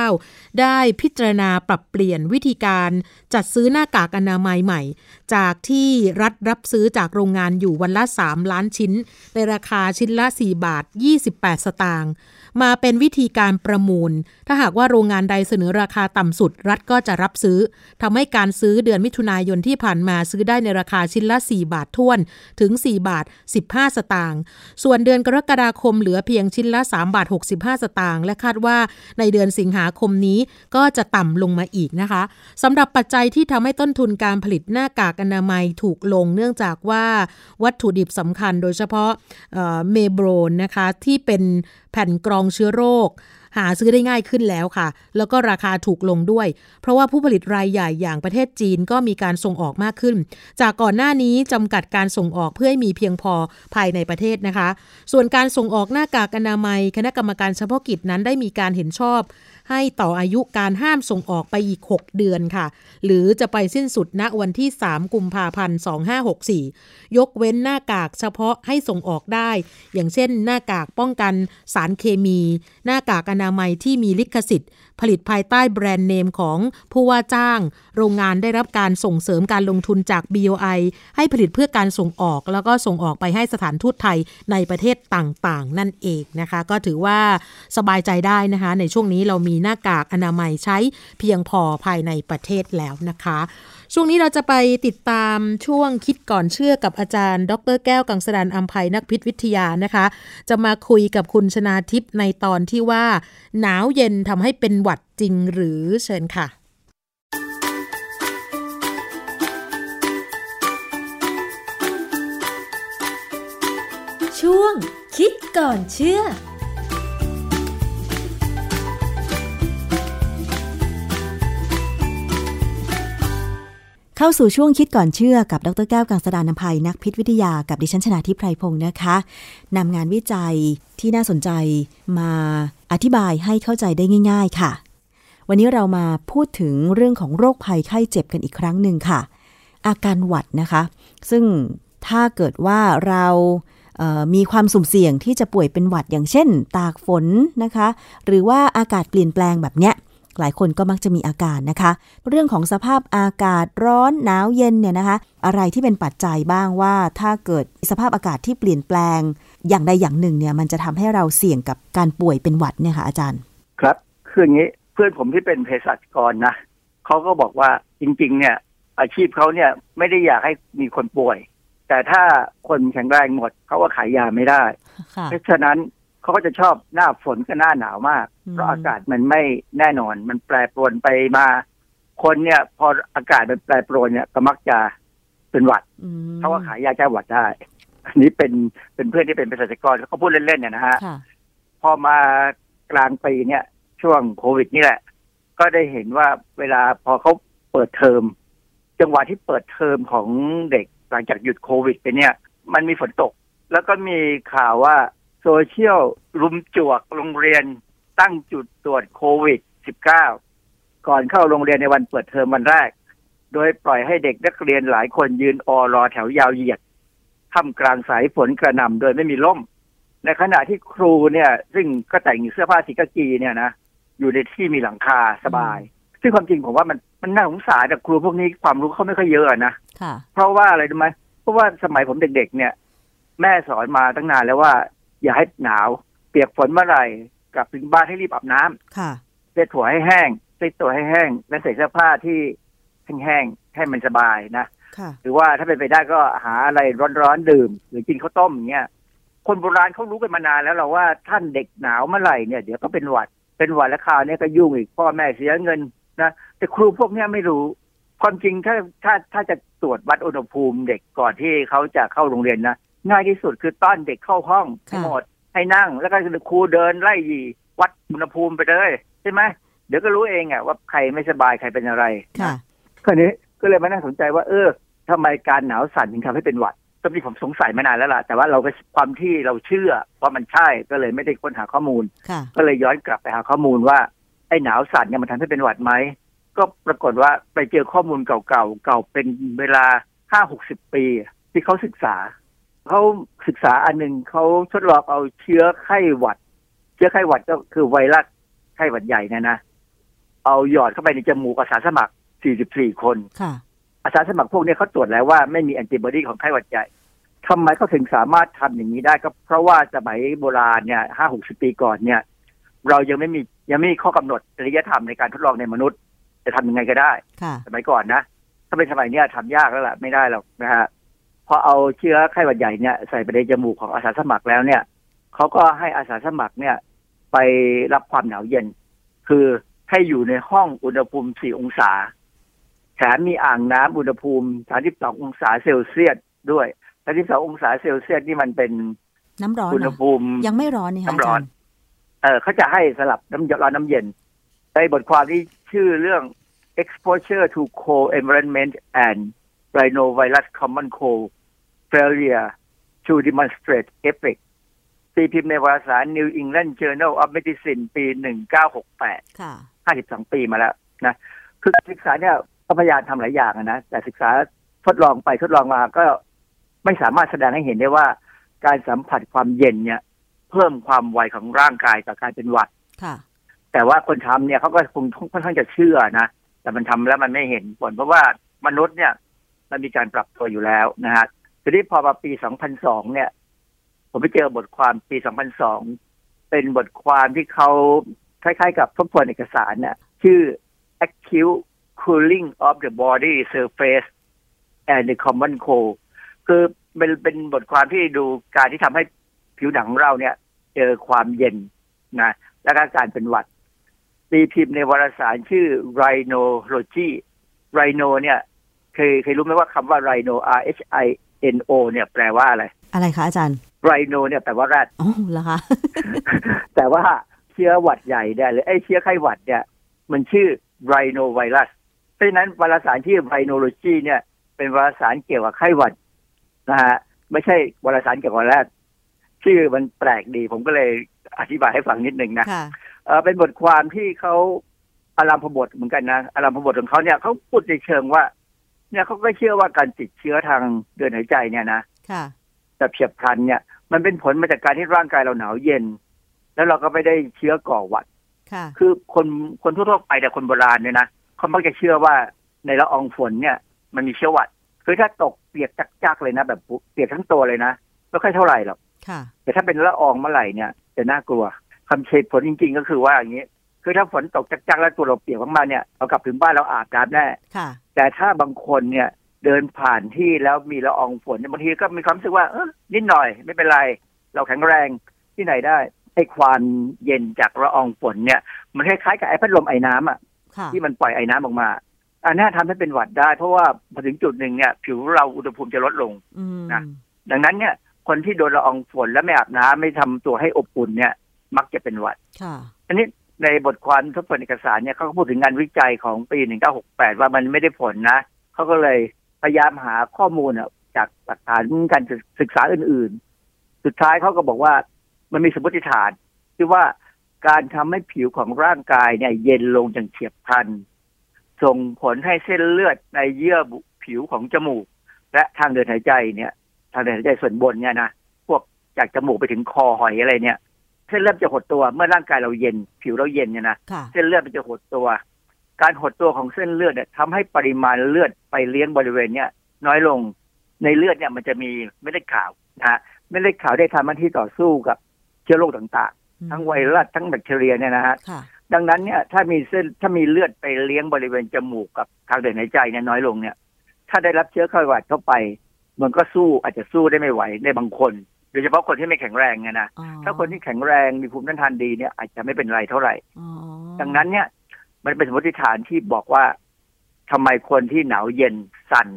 -19 ได้พิจารณาปรับเปลี่ยนวิธีการจัดซื้อหน้ากากอนามัยใหม่ จากที่รัฐรับซื้อจากโรงงานอยู่วันละ 3 ล้านชิ้น ในราคาชิ้นละ 4 บาท 28 สตางค์ มาเป็นวิธีการประมูล ถ้าหากว่าโรงงานใดเสนอราคาต่ำสุด รัฐก็จะรับซื้อทำให้การซื้อเดือนมิถุนายนที่ผ่านมาซื้อได้ในราคาชิ้นละ 4 บาทท้วนถึง 4 บาท 15 สตางค์ส่วนเดือนกรกฎาคมเหลือเพียงชิ้นละ 3 บาท 65 สตางค์และคาดว่าในเดือนสิงหาคมนี้ก็จะต่ำลงมาอีกนะคะสำหรับปัจจัยที่ทำให้ต้นทุนการผลิตหน้ากากอนามัยถูกลง เนื่องจากว่าวัตถุดิบสำคัญโดยเฉพาะเมโบรนนะคะที่เป็น แผ่นกรองเชื้อโรค หาซื้อได้ง่ายขึ้นแล้วค่ะ แล้วก็ราคาถูกลงด้วย เพราะว่าผู้ผลิตรายใหญ่อย่างประเทศจีนก็มีการส่งออกมากขึ้น จากก่อนหน้านี้จำกัดการส่งออกเพื่อให้มีเพียงพอภายในประเทศนะคะ ส่วนการส่งออกหน้ากากอนามัย คณะกรรมการเฉพาะกิจนั้นได้มีการเห็นชอบ ให้ต่ออายุการห้ามส่งออกไปอีก 6 เดือนค่ะ หรือจะไปสิ้นสุดณวันที่ 3 กุมภาพันธ์ 2564 ยกเว้นหน้ากากเฉพาะให้ส่งออกได้ อย่างเช่นหน้ากากป้องกันสารเคมี หน้ากากอนามัยที่มีลิขสิทธิ์ผลิตภายใต้แบรนด์เนมของผู้ว่าจ้าง โรงงานได้รับการส่งเสริมการลงทุนจาก BOI ให้ผลิตเพื่อการส่งออก แล้วก็ส่งออกไปให้สถานทูตไทยในประเทศต่างๆ นั่นเองนะคะ ก็ถือว่าสบายใจได้นะคะ ในช่วงนี้เรามีหน้ากากอนามัยใช้เพียงพอภายในประเทศแล้วนะคะ ช่วงนี้เราจะไปติดตามช่วงคิดก่อนเชื่อกับอาจารย์ ดรแก้วกังสดานอัมภัยนักพิษวิทยานะคะ จะมาคุยกับคุณชนาทิพย์ในตอนที่ว่า หนาวเย็นทำให้เป็นหวัดจริงหรือเชิญค่ะ ช่วงคิดก่อนเชื่อ เข้าสู่ช่วงคิดก่อนเชื่อกับดรแก้วกังสดานนภัยนักพิษวิทยากับดิฉันชนาทิพไพรพงศ์นะคะนำงานวิจัยที่น่าสนใจมาอธิบายให้เข้าใจได้ง่าย ๆ ค่ะ วันนี้เรามาพูดถึงเรื่องของโรคภัยไข้เจ็บกันอีกครั้งหนึ่งค่ะ อาการหวัดนะคะ ซึ่งถ้าเกิดว่าเรามีความสุ่มเสี่ยงที่จะป่วยเป็นหวัดอย่างเช่น ตากฝนนะคะ หรือว่าอากาศเปลี่ยนแปลงแบบเนี้ย หลายคนก็มักจะมีอาการนะคะ เรื่องของสภาพอากาศร้อนหนาวเย็นเนี่ยนะคะ อะไรที่เป็นปัจจัยบ้างว่าถ้าเกิดสภาพอากาศที่เปลี่ยนแปลง อย่างใดอย่างหนึ่งเนี่ยมันจะทำให้เราเสี่ยงกับการป่วยเป็นหวัดเนี่ยค่ะอาจารย์ ครับคืออย่างนี้เพื่อนผมที่เป็นเภสัชกรนะเขาก็บอกว่าจริง ๆ เนี่ย อาชีพเขาเนี่ยไม่ได้อยากให้มีคนป่วย แต่ถ้าคนแข็งแรงหมดเขาก็ขายยาไม่ได้ เพราะฉะนั้น เขาก็จะชอบหน้าฝนกับหน้าหนาวมาก เพราะอากาศมันไม่แน่นอน มันแปรปรวนไปมา คนเนี่ย พออากาศมันแปรปรวนเนี่ยก็มักจะเป็นหวัดเขาก็ขายยาแก้หวัดได้ อันนี้เป็นเป็นเพื่อนที่เป็นเภสัชกรเขาพูดเล่นๆเนี่ยนะฮะพอมากลางปีเนี่ย ช่วงโควิดนี่แหละ ก็ได้เห็นว่าเวลาพอเขาเปิดเทอม จังหวะที่เปิดเทอมของเด็กหลังจากหยุดโควิดไปเนี่ย มันมีฝนตก แล้วก็มีข่าวว่า โซเชียลรุมจวกโรงเรียนตั้งจุดตรวจโควิด -19 ก่อนเข้าโรงเรียนในวันเปิดเทอมวันแรก โดยปล่อยให้เด็กนักเรียนหลายคนยืนออรอแถวยาวเหยียดท่ามกลางสายฝนกระหน่ำโดยไม่มีร่ม ในขณะที่ครูเนี่ย ซึ่งก็แต่งเสื้อผ้าสีกากีเนี่ยนะอยู่ในที่มีหลังคาสบาย ซึ่งความจริงผมว่ามันมันน่าสงสารแต่ครูพวกนี้ความรู้เขาไม่ค่อยเยอะนะค่ะเพราะว่าอะไรรู้ไหมเพราะว่าสมัยผมเด็กๆเนี่ย แม่สอนมาตั้งนานแล้วว่า อย่าให้หนาว เปียกฝนเมื่อไหร่กลับถึงบ้านให้รีบอาบน้ำค่ะเช็ดถั่วให้แห้งเช็ดตัวให้แห้ง และใส่เสื้อผ้าที่แห้งๆให้มันสบายนะค่ะหรือว่าถ้าเป็นไปได้ก็หาอะไรร้อนๆดื่ม หรือกินข้าวต้มอย่างเงี้ยคนโบราณเขารู้กันมานานแล้วเราว่าท่านเด็กหนาวเมื่อไหร่เนี่ยเดี๋ยวก็เป็นหวัดเป็นหวัดแล้วคราวนี้ก็ยุ่งอีกพ่อแม่เสียเงินนะแต่ครูพวกเนี้ยไม่รู้ ความจริงถ้าถ้าถ้าจะตรวจวัดอุณหภูมิเด็กก่อนที่เขาจะเข้าโรงเรียนนะ ง่ายที่สุดคือต้อนเด็กเข้าห้องให้หมดให้นั่ง แล้วก็ครูเดินไล่ยีวัดอุณหภูมิไปเลยใช่ไหมเดี๋ยวก็รู้เองอะว่าใครไม่สบายใครเป็นอะไรค่ะคราวนี้ก็เลยมานั่งสนใจว่า เออทำไมการหนาวสั่นถึงทำให้เป็นหวัดตอนนี้ผมสงสัยมานานแล้วล่ะ แต่ว่าเราก็ความที่เราเชื่อว่ามันใช่ก็เลยไม่ได้ค้นหาข้อมูลค่ะก็เลยย้อนกลับไปหาข้อมูลว่าไอ้หนาวสั่นเนี่ยมันทำให้เป็นหวัดไหมก็ปรากฏว่าไปเจอข้อมูลเก่าๆเก่าเป็นเวลาห้าหกสิบปี ที่เขาศึกษา เขาศึกษาอันหนึ่งเขาทดลองเอาเชื้อไข้หวัด เชื้อไข้หวัดก็คือไวรัสไข้หวัดใหญ่เนะนะเอาหยอดเข้าไปในจมูกอาสาสมัคร 44 คนค่ะอาสาสมัครพวกนี้เขาตรวจแล้วว่าไม่มีแอนติบอดีของไข้หวัดใหญ่ทำไมเขาถึงสามารถทำอย่างนี้ได้ก็เพราะว่าสมัยโบราณเนี่ยห้าหกสิบปีก่อนเนี่ย เรายังไม่มียังไม่มีข้อกำหนดจริยธรรมในการทดลองในมนุษย์ จะทำยังไงก็ได้ค่ะสมัยก่อนนะ ถ้าเป็นสมัยเนี้ยทำยากแล้วล่ะไม่ได้หรอกนะฮะ พอเอาเชื้อไข้หวัดใหญ่เนี่ยใส่ไปในจมูกของอาสาสมัครแล้วเนี่ยเขาก็ให้อาสาสมัครเนี่ย ไปรับความหนาวเย็น คือให้อยู่ในห้องอุณหภูมิ 4 องศาแถมมีอ่างน้ำอุณหภูมิ 32 องศาเซลเซียสด้วย 32 องศาเซลเซียสนี่มันเป็นน้ำร้อนอุณเหรหอภูมิยังไม่ร้อนนี่ค่ะน้ำร้อนาจาย์เออเขาจะให้สลับน้ำร้อนน้ำเย็นในบทความที่ชื่อเรื่อง exposure to cold environment and rhinovirus common cold failure to demonstrate effect ตีพิมพ์ในวารสาร New England Journal of Medicine ปี 1968 ค่ะ 52 ปีมาแล้วนะ คือการศึกษาเนี่ยก็พยายามทำหลายอย่างอะนะ แต่ศึกษาทดลองไปทดลองมาก็ไม่สามารถแสดงให้เห็นได้ว่า การสัมผัสความเย็นเนี่ย เพิ่มความไวของร่างกายต่อการเป็นหวัด ค่ะ แต่ว่าคนทำเนี่ยเขาก็คงค่อนข้างจะเชื่อนะ แต่มันทำแล้วมันไม่เห็นผลเพราะว่ามนุษย์เนี่ย มันมีการปรับตัวอยู่แล้วนะฮะทีนี้พอมาปี 2002 เนี่ย ผมไปเจอบทความปี 2002 เป็นบทความที่เขาคล้ายๆ กับทบทวนเอกสารเนี่ยชื่อ acute cooling of the body surface and the common cold คือเป็นเป็นบทความที่ดูการที่ทำให้ผิวหนังของเราเนี่ย เจอความเย็นนะแล้วก็การเป็นหวัดตีพิมพ์ในวารสารชื่อ Rhinology Rhino เนี่ย เคยเคยรู้ไหมว่าคำว่า Rhino R H I N O เนี่ยแปลว่าอะไร อะไรคะอาจารย์ Rhino เนี่ยแปลว่าแรดอ๋อเหรอคะแต่ว่าเชื้อหวัดใหญ่เนี่ยหรือไอ้เชื้อไข้หวัดเนี่ย มันชื่อ rhinovirus เพราะฉะนั้นวารสารที่ rhinology เนี่ย เป็นวารสารเกี่ยวกับไข้หวัดนะฮะไม่ใช่วารสารเกี่ยวกับแรดชื่อมันแปลกดี ผมก็เลยอธิบายให้ฟังนิดหนึ่งนะค่ะเออเป็นบทความที่เขาอารามพบทเหมือนกันนะอารามพบทของเขาเนี่ยเขาพูดในเชิงว่า เนี่ยเขาก็เชื่อว่าการติดเชื้อทางเดินหายใจเนี่ยนะค่ะแบบเฉียบพลันเนี่ย มันเป็นผลมาจากการที่ร่างกายเราหนาวเย็น แล้วเราก็ไม่ได้เชื้อก่อหวัดค่ะคือคนคนทั่วๆไปแต่คนโบราณเนี่ยนะเขามักจะเชื่อว่าในละอองฝนเนี่ย มันมีเชื้อหวัดคือถ้าตกเปียกจักๆเลยนะ แบบเปียกทั้งตัวเลยนะไม่ค่อยเท่าไหร่หรอกค่ะแต่ถ้าเป็นละอองเมื่อไหร่เนี่ยจะน่ากลัวคำเฉดผลจริง ๆ ก็คือว่าอย่างนี้ คือถ้าฝนตกจักๆแล้วตัวเราเปียกมากๆเนี่ยเรากลับถึงบ้านเราอาบน้ำแน่ค่ะแต่ถ้าบางคนเนี่ยเดินผ่านที่แล้วมีละอองฝนเนี่ยบางทีก็มีความรู้สึกว่าเออนิดหน่อยไม่เป็นไร เราแข็งแรงที่ไหนได้ไอ้ความเย็นจากละอองฝนเนี่ย มันคล้ายๆกับไอ้พัดลมไอ้น้ำอะค่ะที่มันปล่อยไอ้น้ำออกมา อันนี้ทำให้เป็นหวัดได้ เพราะว่าพอถึงจุดหนึ่งเนี่ย ผิวเราอุณหภูมิจะลดลงอืมนะดังนั้นเนี่ย คนที่โดนละอองฝนและไม่อาบน้ำไม่ทำตัวให้อบอุ่นเนี่ย มักจะเป็นหวัดค่ะอันนี้ ในบทความทบทวนเอกสารเนี่ยเขาพูดถึงงานวิจัยของปี 1968 ว่ามันไม่ได้ผลนะเขาก็เลยพยายามหาข้อมูลจากหลักฐานการศึกษาอื่น ๆ สุดท้ายเขาก็บอกว่ามันมีสมมติฐานที่ว่าการทำให้ผิวของร่างกายเนี่ยเย็นลงอย่างเฉียบพลัน ส่งผลให้เส้นเลือดในเยื่อบุผิวของจมูก และทางเดินหายใจเนี่ย ทางเดินหายใจส่วนบนเนี่ยนะพวกจากจมูกไปถึงคอหอยอะไรเนี่ย ส้นเลือดจะหดตัวเมื่อร่างกายเราเย็น ผิวเราเย็นเนี่ยนะค่ะเส้นเลือดมันจะหดตัว การหดตัวของเส้นเลือดเนี่ยทำให้ปริมาณเลือดไปเลี้ยงบริเวณเนี่ยน้อยลงในเลือดเนี่ยมันจะมีเม็ดเลือดขาวนะฮะเม็ดเลือดขาวได้ทำหน้าที่ต่อสู้กับเชื้อโรคต่างๆ ทั้งไวรัสทั้งแบคทีเรียเนี่ยนะฮะค่ะดังนั้นเนี่ยถ้ามีเส้นถ้ามีเลือดไปเลี้ยงบริเวณจมูกกับทางเดินหายใจเนี่ยน้อยลงเนี่ย ถ้าได้รับเชื้อไข้หวัดเข้าไป มันก็สู้อาจจะสู้ได้ไม่ไหวในบางคน โดยเฉพาะคนที่ไม่แข็งแรงไงนะอ๋อถ้าคนที่แข็งแรงมีภูมิต้านทานดีเนี่ย อาจจะไม่เป็นไรเท่าไหร่อ๋อดังนั้นเนี่ย มันเป็นสมมติฐานที่บอกว่าทำไมคนที่หนาวเย็นสั่น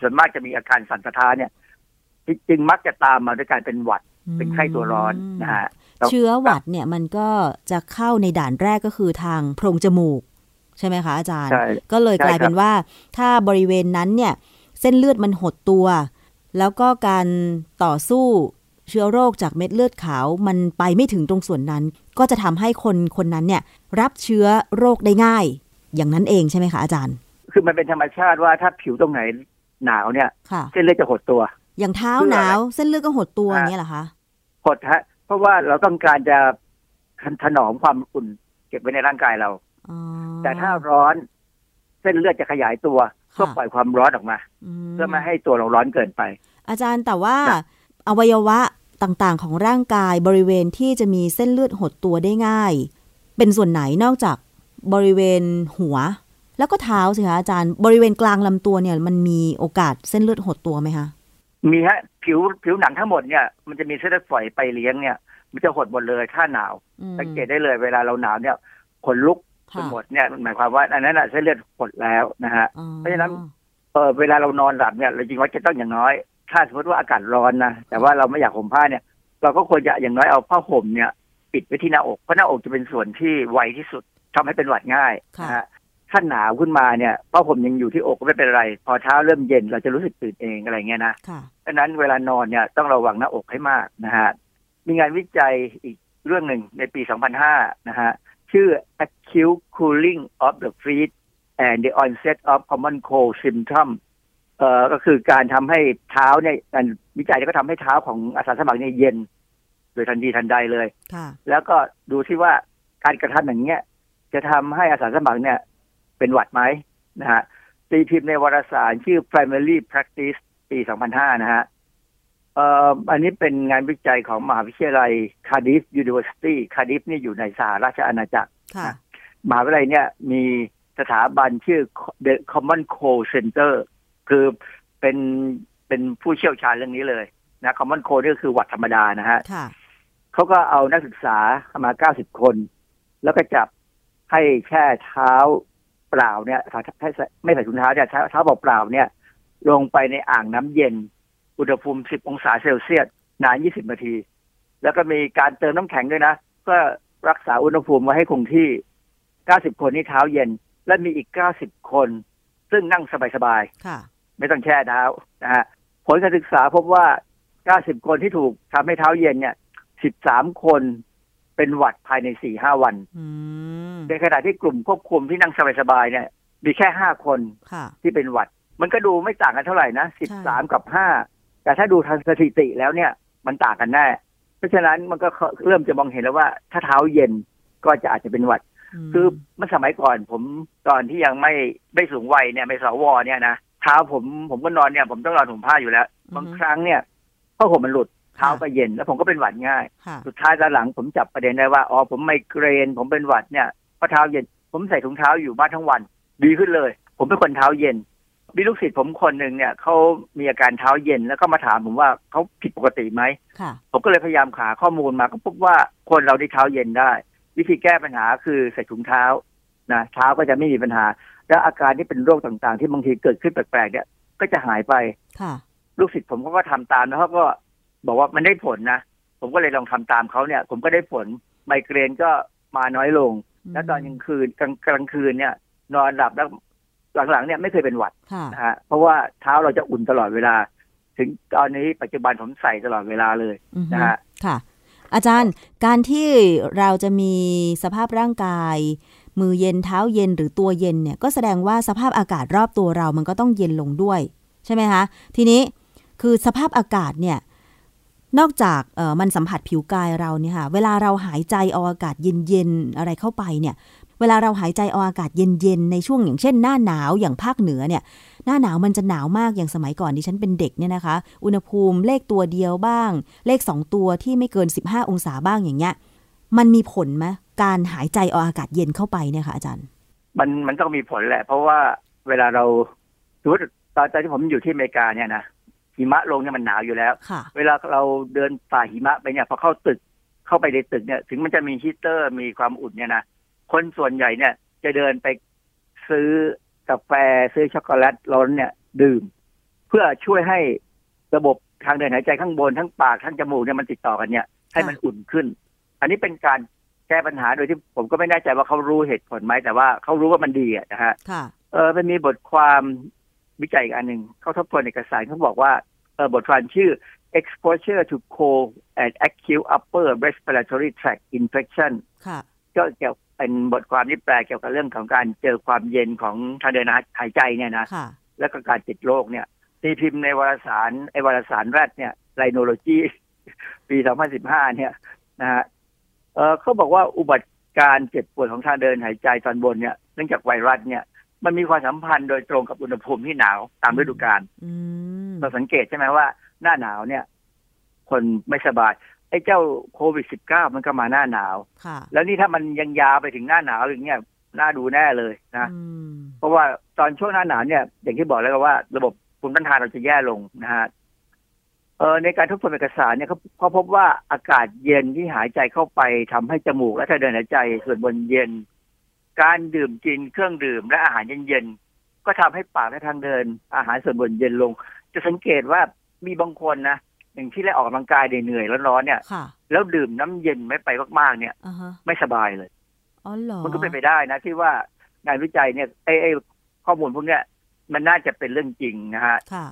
ส่วนมากจะมีอาการสั่นสะท้านเนี่ยจึงมักจะตามมาด้วยการเป็นหวัดเป็นไข้ตัวร้อนนะฮะเชื้อหวัดเนี่ยมันก็จะเข้าในด่านแรกก็คือทางโพรงจมูก ใช่ไหมคะอาจารย์ใช่ก็เลยกลายเป็นใช่ครับว่า ถ้าบริเวณนั้นเนี่ย เส้นเลือดมันหดตัว แล้วก็การต่อสู้ เชื้อโรคจากเม็ดเลือดขาวมันไปไม่ถึงตรงส่วนนั้น ก็จะทำให้คนคนนั้นเนี่ยรับเชื้อโรคได้ง่าย อย่างนั้นเองใช่ไหมคะอาจารย์ คือมันเป็นธรรมชาติว่าถ้าผิวตรงไหนหนาวเนี่ยค่ะเส้นเลือดจะหดตัว อย่างเท้าเพื่อหอะไรนาวเส้นเลือดก็หดตัวอย่างเงี้ยเหรอคะหดฮะเพราะว่าเราต้องการจะถนอมความอุ่น เก็บไว้ในร่างกายเราอ๋อแต่ถ้าร้อน เส้นเลือดจะขยายตัวเพื่อค่ะปล่อยความร้อนออกมาอืมเพื่อไม่ให้ตัวเราร้อนเกินไป อาจารย์แต่ว่า อวัยวะต่างๆ ของร่างกายบริเวณที่จะมีเส้นเลือดหดตัวได้ง่าย เป็นส่วนไหนนอกจากบริเวณหัว แล้วก็เท้าสิคะอาจารย์ บริเวณกลางลำตัวเนี่ยมันมีโอกาสเส้นเลือดหดตัวไหมคะมีฮะผิวผิวหนังทั้งหมดเนี่ยมันจะมีเส้นเลือดฝอยไปเลี้ยงเนี่ย มันจะหดหมดเลยถ้าหนาวอืมสังเกตได้เลยเวลาเราหนาวเนี่ยขนลุกค่ะจนหมดเนี่ยหมายความว่าอันนั้นอะเส้นเลือดหดแล้วนะฮะอ๋อเพราะฉะนั้นเออเวลาเรานอนหลับเนี่ยเราจริงว่าจะต้องอย่างน้อย ถ้าสมมติว่าอากาศร้อนนะแต่ว่าเราไม่อยากห่มผ้าเนี่ย เราก็ควรจะอย่างน้อยเอาผ้าห่มเนี่ย ปิดไว้ที่หน้าอกเพราะหน้าอกจะเป็นส่วนที่ไวที่สุดทำให้เป็นหวัดง่ายค่ะนะฮะถ้าหนาวขึ้นมาเนี่ยผ้าห่มยังอยู่ที่อกก็ไม่เป็นไร พอเช้าเริ่มเย็นเราจะรู้สึกตื่นเองอะไรเงี้ยนะค่ะดังนั้นเวลานอนเนี่ยต้องระวังหน้าอกให้มากนะฮะมีงานวิจัยอีกเรื่องหนึ่งในปี 2005 นะฮะ ชื่อ acute cooling of the feet and the onset of common cold symptom เอ่อก็คือการทำให้เท้าเนี่ยการวิจัยเนี่ยก็ทำให้เท้าของอาสาสมัครเนี่ยเย็น โดยทันทีทันใดเลยค่ะแล้วก็ดูที่ว่าการกระทำอย่างเงี้ยจะทำให้อาสาสมัครเนี่ย เป็นหวัดไหมนะฮะตีพิมพ์ในวารสารชื่อ primary practice ปี 2005 นะฮะเอ่ออันนี้เป็นงานวิจัยของมหาวิทยาลัย Cardiff University Cardiff นี่อยู่ในสหราชอาณาจักรค่ะมหาวิทยาลัยเนี่ยมีสถาบันชื่อ The Common Cold Center คือเป็นเป็นผู้เชี่ยวชาญเรื่องนี้เลยนะ Common Cold นี่ก็คือหวัดธรรมดานะฮะค่ะเขาก็เอานักศึกษามา90คน แล้วก็จับให้แช่เท้าเปล่าเนี่ยให้ใส่ไม่ใส่ถุงเท้าเนี่ยเท้าเท้าเปล่าๆเนี่ย ลงไปในอ่างน้ำเย็น อุณหภูมิ10องศาเซลเซียสนาน20นาที แล้วก็มีการเติมน้ำแข็งด้วยนะเพื่อรักษาอุณหภูมิไว้ให้คงที่90คนนี่เท้าเย็น และมีอีก90คน ซึ่งนั่งสบายๆค่ะ ไม่ต้องแช่เท้านะฮะผลการศึกษาพบว่า 90 คนที่ถูกทำให้เท้าเย็นเนี่ย 13 คนเป็นหวัดภายใน 4-5 วันอืมในขณะที่กลุ่มควบคุมที่นั่งสบายๆเนี่ย มีแค่ 5 คนค่ะที่เป็นหวัด มันก็ดูไม่ต่างกันเท่าไหร่นะ 13 กับ 5 แต่ถ้าดูทางสถิติแล้วเนี่ย มันต่างกันแน่ เพราะฉะนั้นมันก็เริ่มจะมองเห็นแล้วว่า ถ้าเท้าเย็นก็จะอาจจะเป็นหวัดคือเมื่อสมัยก่อนผมตอนที่ยังไม่ไม่สูงวัยเนี่ยไม่สวเนี่ยนะ เท้าผมผมก็นอนเนี่ยผมต้องนอนห่มผ้าอยู่แล้วบางครั้งเนี่ยผ้าห่มมันหลุดเท้าก็เย็นแล้วผมก็เป็นหวัดง่ายค่ะสุดท้ายตอนหลังผมจับประเด็นได้ว่าอ๋อผมไมเกรน ผมเป็นหวัดเนี่ยเพราะเท้าเย็น ผมใส่ถุงเท้าอยู่บ้านทั้งวัน ดีขึ้นเลย ผมเป็นคนเท้าเย็นมีลูกศิษย์ผมคนหนึ่งเนี่ยเขามีอาการเท้าเย็นแล้วก็มาถามผมว่าเขาผิดปกติไหมค่ะผมก็เลยพยายามหาข้อมูลมาก็พบว่าคนเราที่เท้าเย็นได้ วิธีแก้ปัญหาคือใส่ถุงเท้านะเท้าก็จะไม่มีปัญหา แล้วอาการที่เป็นโรคต่างๆ ที่บางทีเกิดขึ้นแปลกๆเนี่ยก็จะหายไปค่ะลูกศิษย์ผมเขาก็ทำตามแล้วเขาก็บอกว่ามันได้ผลนะ ผมก็เลยลองทำตามเขาเนี่ย ผมก็ได้ผลไมเกรนก็มาน้อยลง แล้วตอนกลางคืนกลางกลางคืนเนี่ย นอนหลับแล้วหลังๆเนี่ยไม่เคยเป็นหวัดค่ะนะฮะเพราะว่าเท้าเราจะอุ่นตลอดเวลา ถึงตอนนี้ปัจจุบันผมใส่ตลอดเวลาเลยอือฮึนะฮะค่ะ อาจารย์การที่เราจะมีสภาพร่างกาย มือเย็นเท้าเย็นหรือตัวเย็นเนี่ยก็แสดงว่าสภาพอากาศรอบตัวเรามันก็ต้องเย็นลงด้วย ใช่ไหมคะ ทีนี้คือสภาพอากาศเนี่ยนอกจากมันสัมผัสผิวกายเราเนี่ยค่ะเวลาเราหายใจเอาอากาศเย็นๆอะไรเข้าไปเนี่ยเวลาเราหายใจเอาอากาศเย็นๆในช่วงอย่างเช่น หน้าหนาวอย่างภาคเหนือเนี่ยหน้าหนาวมันจะหนาวมากอย่างสมัยก่อนที่ฉันเป็นเด็กเนี่ยนะคะ อุณหภูมิเลขตัวเดียวบ้าง เลข 2 ตัวที่ไม่เกิน 15 องศาบ้างอย่างเงี้ยมันมีผลไหม การหายใจเอาอากาศเย็นเข้าไปเนี่ยค่ะอาจารย์ มันมันต้องมีผลแหละ เพราะว่าเวลาเราสมมติตอนตอนที่ผมอยู่ที่อเมริกาเนี่ยนะหิมะลงเนี่ยมันหนาวอยู่แล้วค่ะเวลาเราเดินฝ่าหิมะไปเนี่ยพอเข้าตึกเข้าไปในตึกเนี่ย ถึงมันจะมีฮีตเตอร์มีความอุ่นเนี่ยนะคนส่วนใหญ่เนี่ย จะเดินไปซื้อกาแฟซื้อช็อกโกแลตร้อนเนี่ย ดื่ม เพื่อช่วยให้ระบบทางเดินหายใจข้างบนทั้งปากทั้งจมูกเนี่ยมันติดต่อกันเนี่ยให้มันอุ่นขึ้น อันนี้เป็นการ แก้ปัญหาโดยที่ผมก็ไม่แน่ใจว่าเขารู้เหตุผลไหมแต่ว่าเขารู้ว่ามันดีอะนะฮะค่ะเออมันมีบทความวิจัยอีกอันหนึ่งเขาทบทวนเอกสารเขาบอกว่าเออบทความชื่อ exposure to cold and acute upper respiratory tract infection ค่ะก็เกี่ยวเป็นบทความที่แปลเกี่ยวกับเรื่องของการเจอความเย็นของทางเดินหายใจเนี่ยนะค่ะแล้วก็การติดโรคเนี่ยตีพิมพ์ในวารสารไอวารสารแรดเนี่ยไ i โนโลจีปี 2015 เนี่ยนะฮะ เออเขาบอกว่าอุบัติการเจ็บป่วยของทางเดินหายใจตอนบนเนี่ยเนื่องจากไวรัสเนี่ย มันมีความสัมพันธ์โดยตรงกับอุณหภูมิที่หนาวตามฤดูกาลอืมเราสังเกตใช่ไหมว่า หน้าหนาวเนี่ย คนไม่สบายไอ้เจ้าโควิด -19 มันก็มาหน้าหนาวค่ะแล้วนี่ถ้ามันยังยาวไปถึงหน้าหนาวอย่างเงี้ยน่าดูแน่เลยนะอืมเพราะว่าตอนช่วงหน้าหนาวเนี่ย อย่างที่บอกแล้วว่า ระบบภูมิต้านทานเราจะแย่ลงนะฮะ เออในการทบทวนเอกสารเนี่ยเขาเขาพบว่าอากาศเย็นที่หายใจเข้าไปทำให้จมูกและทางเดินหายใจส่วนบนเย็น การดื่มกินเครื่องดื่มและอาหารเย็นๆก็ทำให้ปากและทางเดิน อาหารส่วนบนเย็นลง จะสังเกตว่ามีบางคนนะอย่างที่ได้ออกกำลังกายเหนื่อยๆร้อนๆเนี่ยค่ะแล้วดื่มน้ำเย็นไม่ไปมากๆเนี่ยอ่าฮะไม่สบายเลยอ๋อเหรอมันก็เป็นไปได้นะ ที่ว่างานวิจัยเนี่ยไอ้ไอ้ข้อมูลพวกเนี้ยมันน่าจะเป็นเรื่องจริงนะฮะค่ะ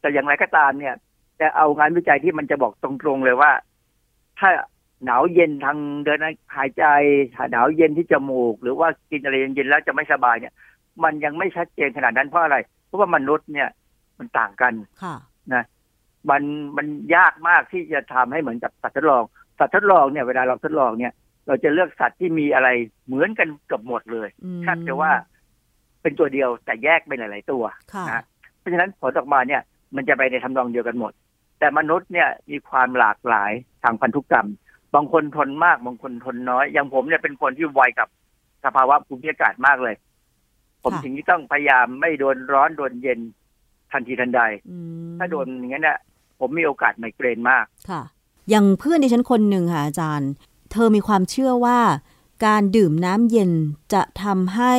แต่อย่างไรก็ตามเนี่ย จะเอางานวิจัยที่มันจะบอกตรงๆเลยว่า ถ้าหนาวเย็นทางเดินหายใจหนาวเย็นที่จมูก หรือว่ากินอะไรเย็นๆแล้วจะไม่สบายเนี่ย มันยังไม่ชัดเจนขนาดนั้นเพราะอะไรเพราะว่ามนุษย์เนี่ย มันต่างกันค่ะนะ มันมันยากมากที่จะทำให้เหมือนกับสัตว์ทดลอง สัตว์ทดลองเนี่ยเวลาเราทดลองเนี่ย เราจะเลือกสัตว์ที่มีอะไรเหมือนกันเกือบหมดเลยอืมแทบจะว่า เป็นตัวเดียวแต่แยกเป็นหลาย ๆ ตัวค่ะนะเพราะฉะนั้นผลออกมาเนี่ย มันจะไปในทำนองเดียวกันหมด แต่มนุษย์เนี่ยมีความหลากหลายทางพันธุกรรม บางคนทนมาก บางคนทนน้อย อย่างผมเนี่ยเป็นคนที่ไวกับสภาวะภูมิอากาศมากเลย ผมค่ะถึงที่ต้องพยายามไม่โดนร้อนโดนเย็นทันทีทันใดอืมถ้าโดนอย่างนั้นเนี่ยผมมีโอกาสไมเกรนมาก ค่ะ อย่างเพื่อนดิฉันคนหนึ่งค่ะอาจารย์ เธอมีความเชื่อว่าการดื่มน้ำเย็นจะทำให้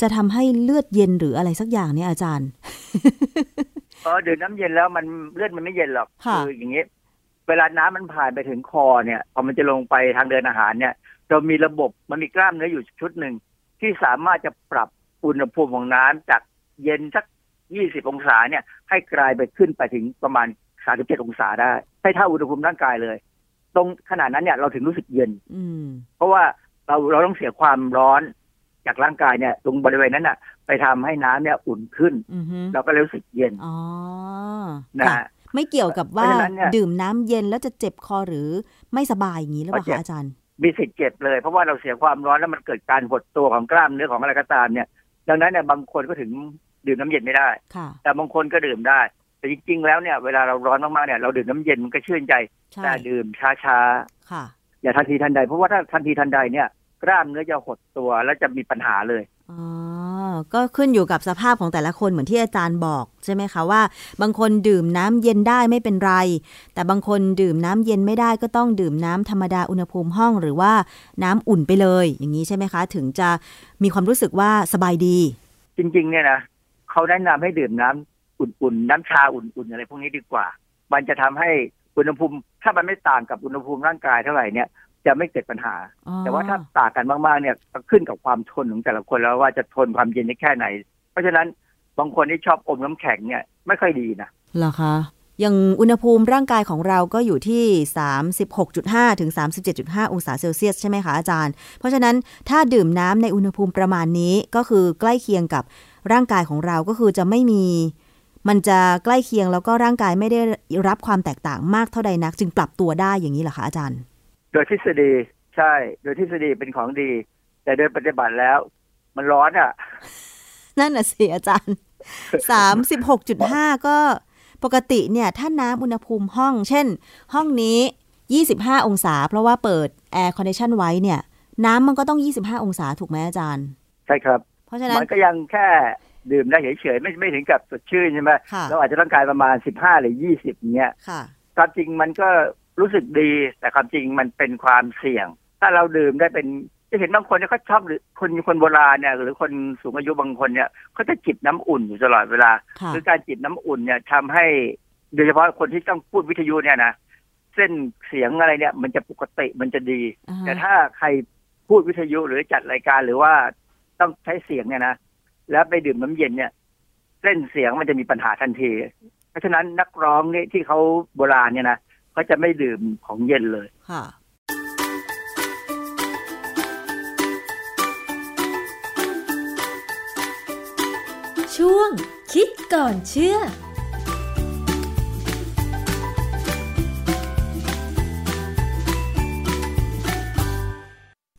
จะทำให้เลือดเย็นหรืออะไรสักอย่างเนี่ยอาจารย์ เออดื่มน้ำเย็นแล้วมันเลือดมันไม่เย็นหรอกค่ะอย่างนี้ เวลาน้ำมันผ่านไปถึงคอเนี่ยพอมันจะลงไปทางเดินอาหารเนี่ย เรามีระบบมันมีกล้ามเนื้ออยู่ชุดหนึ่งที่สามารถจะปรับอุณหภูมิของน้ำจากเย็นสัก20องศาเนี่ย ให้กลายไปขึ้นไปถึงประมาณ37องศาได้ให้เท่าอุณหภูมิร่างกายเลย ตรงขนาดนั้นเนี่ยเราถึงรู้สึกเย็น อืมเพราะว่าเราเราต้องเสียความร้อน จากร่างกายเนี่ย ตรงบริเวณนั้นน่ะ ไปทำให้น้ำเนี่ยอุ่นขึ้นอือฮึเราก็เลยรู้สึกเย็นอ๋อนะค่ะฮะไม่เกี่ยวกับว่าเพราะฉะนั้นเนี่ยดื่มน้ำเย็นแล้วจะเจ็บคอหรือไม่สบายอย่างนี้หรือเปล่าเจ็บคะอาจารย์มีสิทธิ์เจ็บเลยเพราะว่าเราเสียความร้อนแล้วมันเกิดการหดตัวของกล้ามเนื้อของอะไรก็ตามเนี่ย ดังนั้นเนี่ยบางคนก็ถึงดื่มน้ำเย็นไม่ได้ค่ะแต่บางคนก็ดื่มได้ แต่จริง ๆ แล้วเนี่ยเวลาเราร้อนมากๆเนี่ยเราดื่มน้ำเย็นมันก็ชื่นใจใช่แต่ดื่มช้าค่ะๆอย่าทันทีทันใด เพราะว่าถ้าทันทีทันใดเนี่ย กล้ามเนื้อจะหดตัวแล้วจะมีปัญหาเลยอ๋อก็ขึ้นอยู่กับสภาพของแต่ละคนเหมือนที่อาจารย์บอกใช่ไหมคะว่า บางคนดื่มน้ำเย็นได้ไม่เป็นไร แต่บางคนดื่มน้ำเย็นไม่ได้ก็ต้องดื่มน้ำธรรมดาอุณหภูมิห้องหรือว่าน้ำอุ่นไปเลย อย่างนี้ใช่ไหมคะ ถึงจะมีความรู้สึกว่าสบายดี จริง ๆ เนี่ยนะเขาแนะนำให้ดื่มน้ำอุ่นๆน้ำชาอุ่นๆอะไรพวกนี้ดีกว่า มันจะทำให้อุณหภูมิ ถ้ามันไม่ต่างกับอุณหภูมิร่างกายเท่าไหร่เนี่ย จะไม่เกิดปัญหาอ๋อแต่ว่าถ้าต่างกันมากๆเนี่ยก็ขึ้นกับความทนของแต่ละคนแล้วว่าจะทนความเย็นได้แค่ไหน เพราะฉะนั้นบางคนที่ชอบอมน้ำแข็งเนี่ยไม่ค่อยดีนะเหรอคะอย่างอุณหภูมิร่างกายของเราก็อยู่ที่ 36.5 ถึง 37.5 องศาเซลเซียสใช่ไหมคะอาจารย์ เพราะฉะนั้นถ้าดื่มน้ำในอุณหภูมิประมาณนี้ก็คือใกล้เคียงกับร่างกายของเราก็คือจะไม่มี มันจะใกล้เคียงแล้วก็ร่างกายไม่ได้รับความแตกต่างมากเท่าใดนัก จึงปรับตัวได้อย่างนี้เหรอคะอาจารย์ โดยทฤษฎีใช่ โดยทฤษฎีเป็นของดี แต่โดยปฏิบัติแล้ว มันร้อนอะ นั่นน่ะสิอาจารย์สามสิบหกจุดห้าก็ปกติเนี่ย ถ้าน้ำอุณหภูมิห้อง เช่น ห้องนี้ยี่สิบห้าองศา เพราะว่าเปิด air condition ไว้เนี่ย น้ำมันก็ต้องยี่สิบห้าองศาถูกไหมอาจารย์ ใช่ครับ เพราะฉะนั้นมันก็ยังแค่ดื่มได้เฉยๆไม่ไม่ถึงกับสดชื่นใช่ไหมค่ะเราอาจจะต้องการประมาณสิบห้าหรือยี่สิบเนี้ยค่ะความจริงมันก็ รู้สึกดี แต่ความจริงมันเป็นความเสี่ยง ถ้าเราดื่มได้เป็นจะเห็นบางคนเนี่ยเขาชอบหรือคนคนโบราณเนี่ย หรือคนสูงอายุบางคนเนี่ยเขาจะจิบน้ำอุ่นอยู่ตลอดเวลาค่ะคือการจิบน้ำอุ่นเนี่ยทำให้โดยเฉพาะคนที่ต้องพูดวิทยุเนี่ยนะเส้นเสียงอะไรเนี่ย มันจะปกติมันจะดีอ่าฮะแต่ถ้าใครพูดวิทยุหรือจัดรายการหรือว่าต้องใช้เสียงเนี่ยนะแล้วไปดื่มน้ำเย็นเนี่ยเส้นเสียงมันจะมีปัญหาทันที เพราะฉะนั้นนักร้องนี่ที่เขาโบราณเนี่ยนะ เขาจะไม่ดื่มของเย็นเลยค่ะช่วงคิดก่อนเชื่อ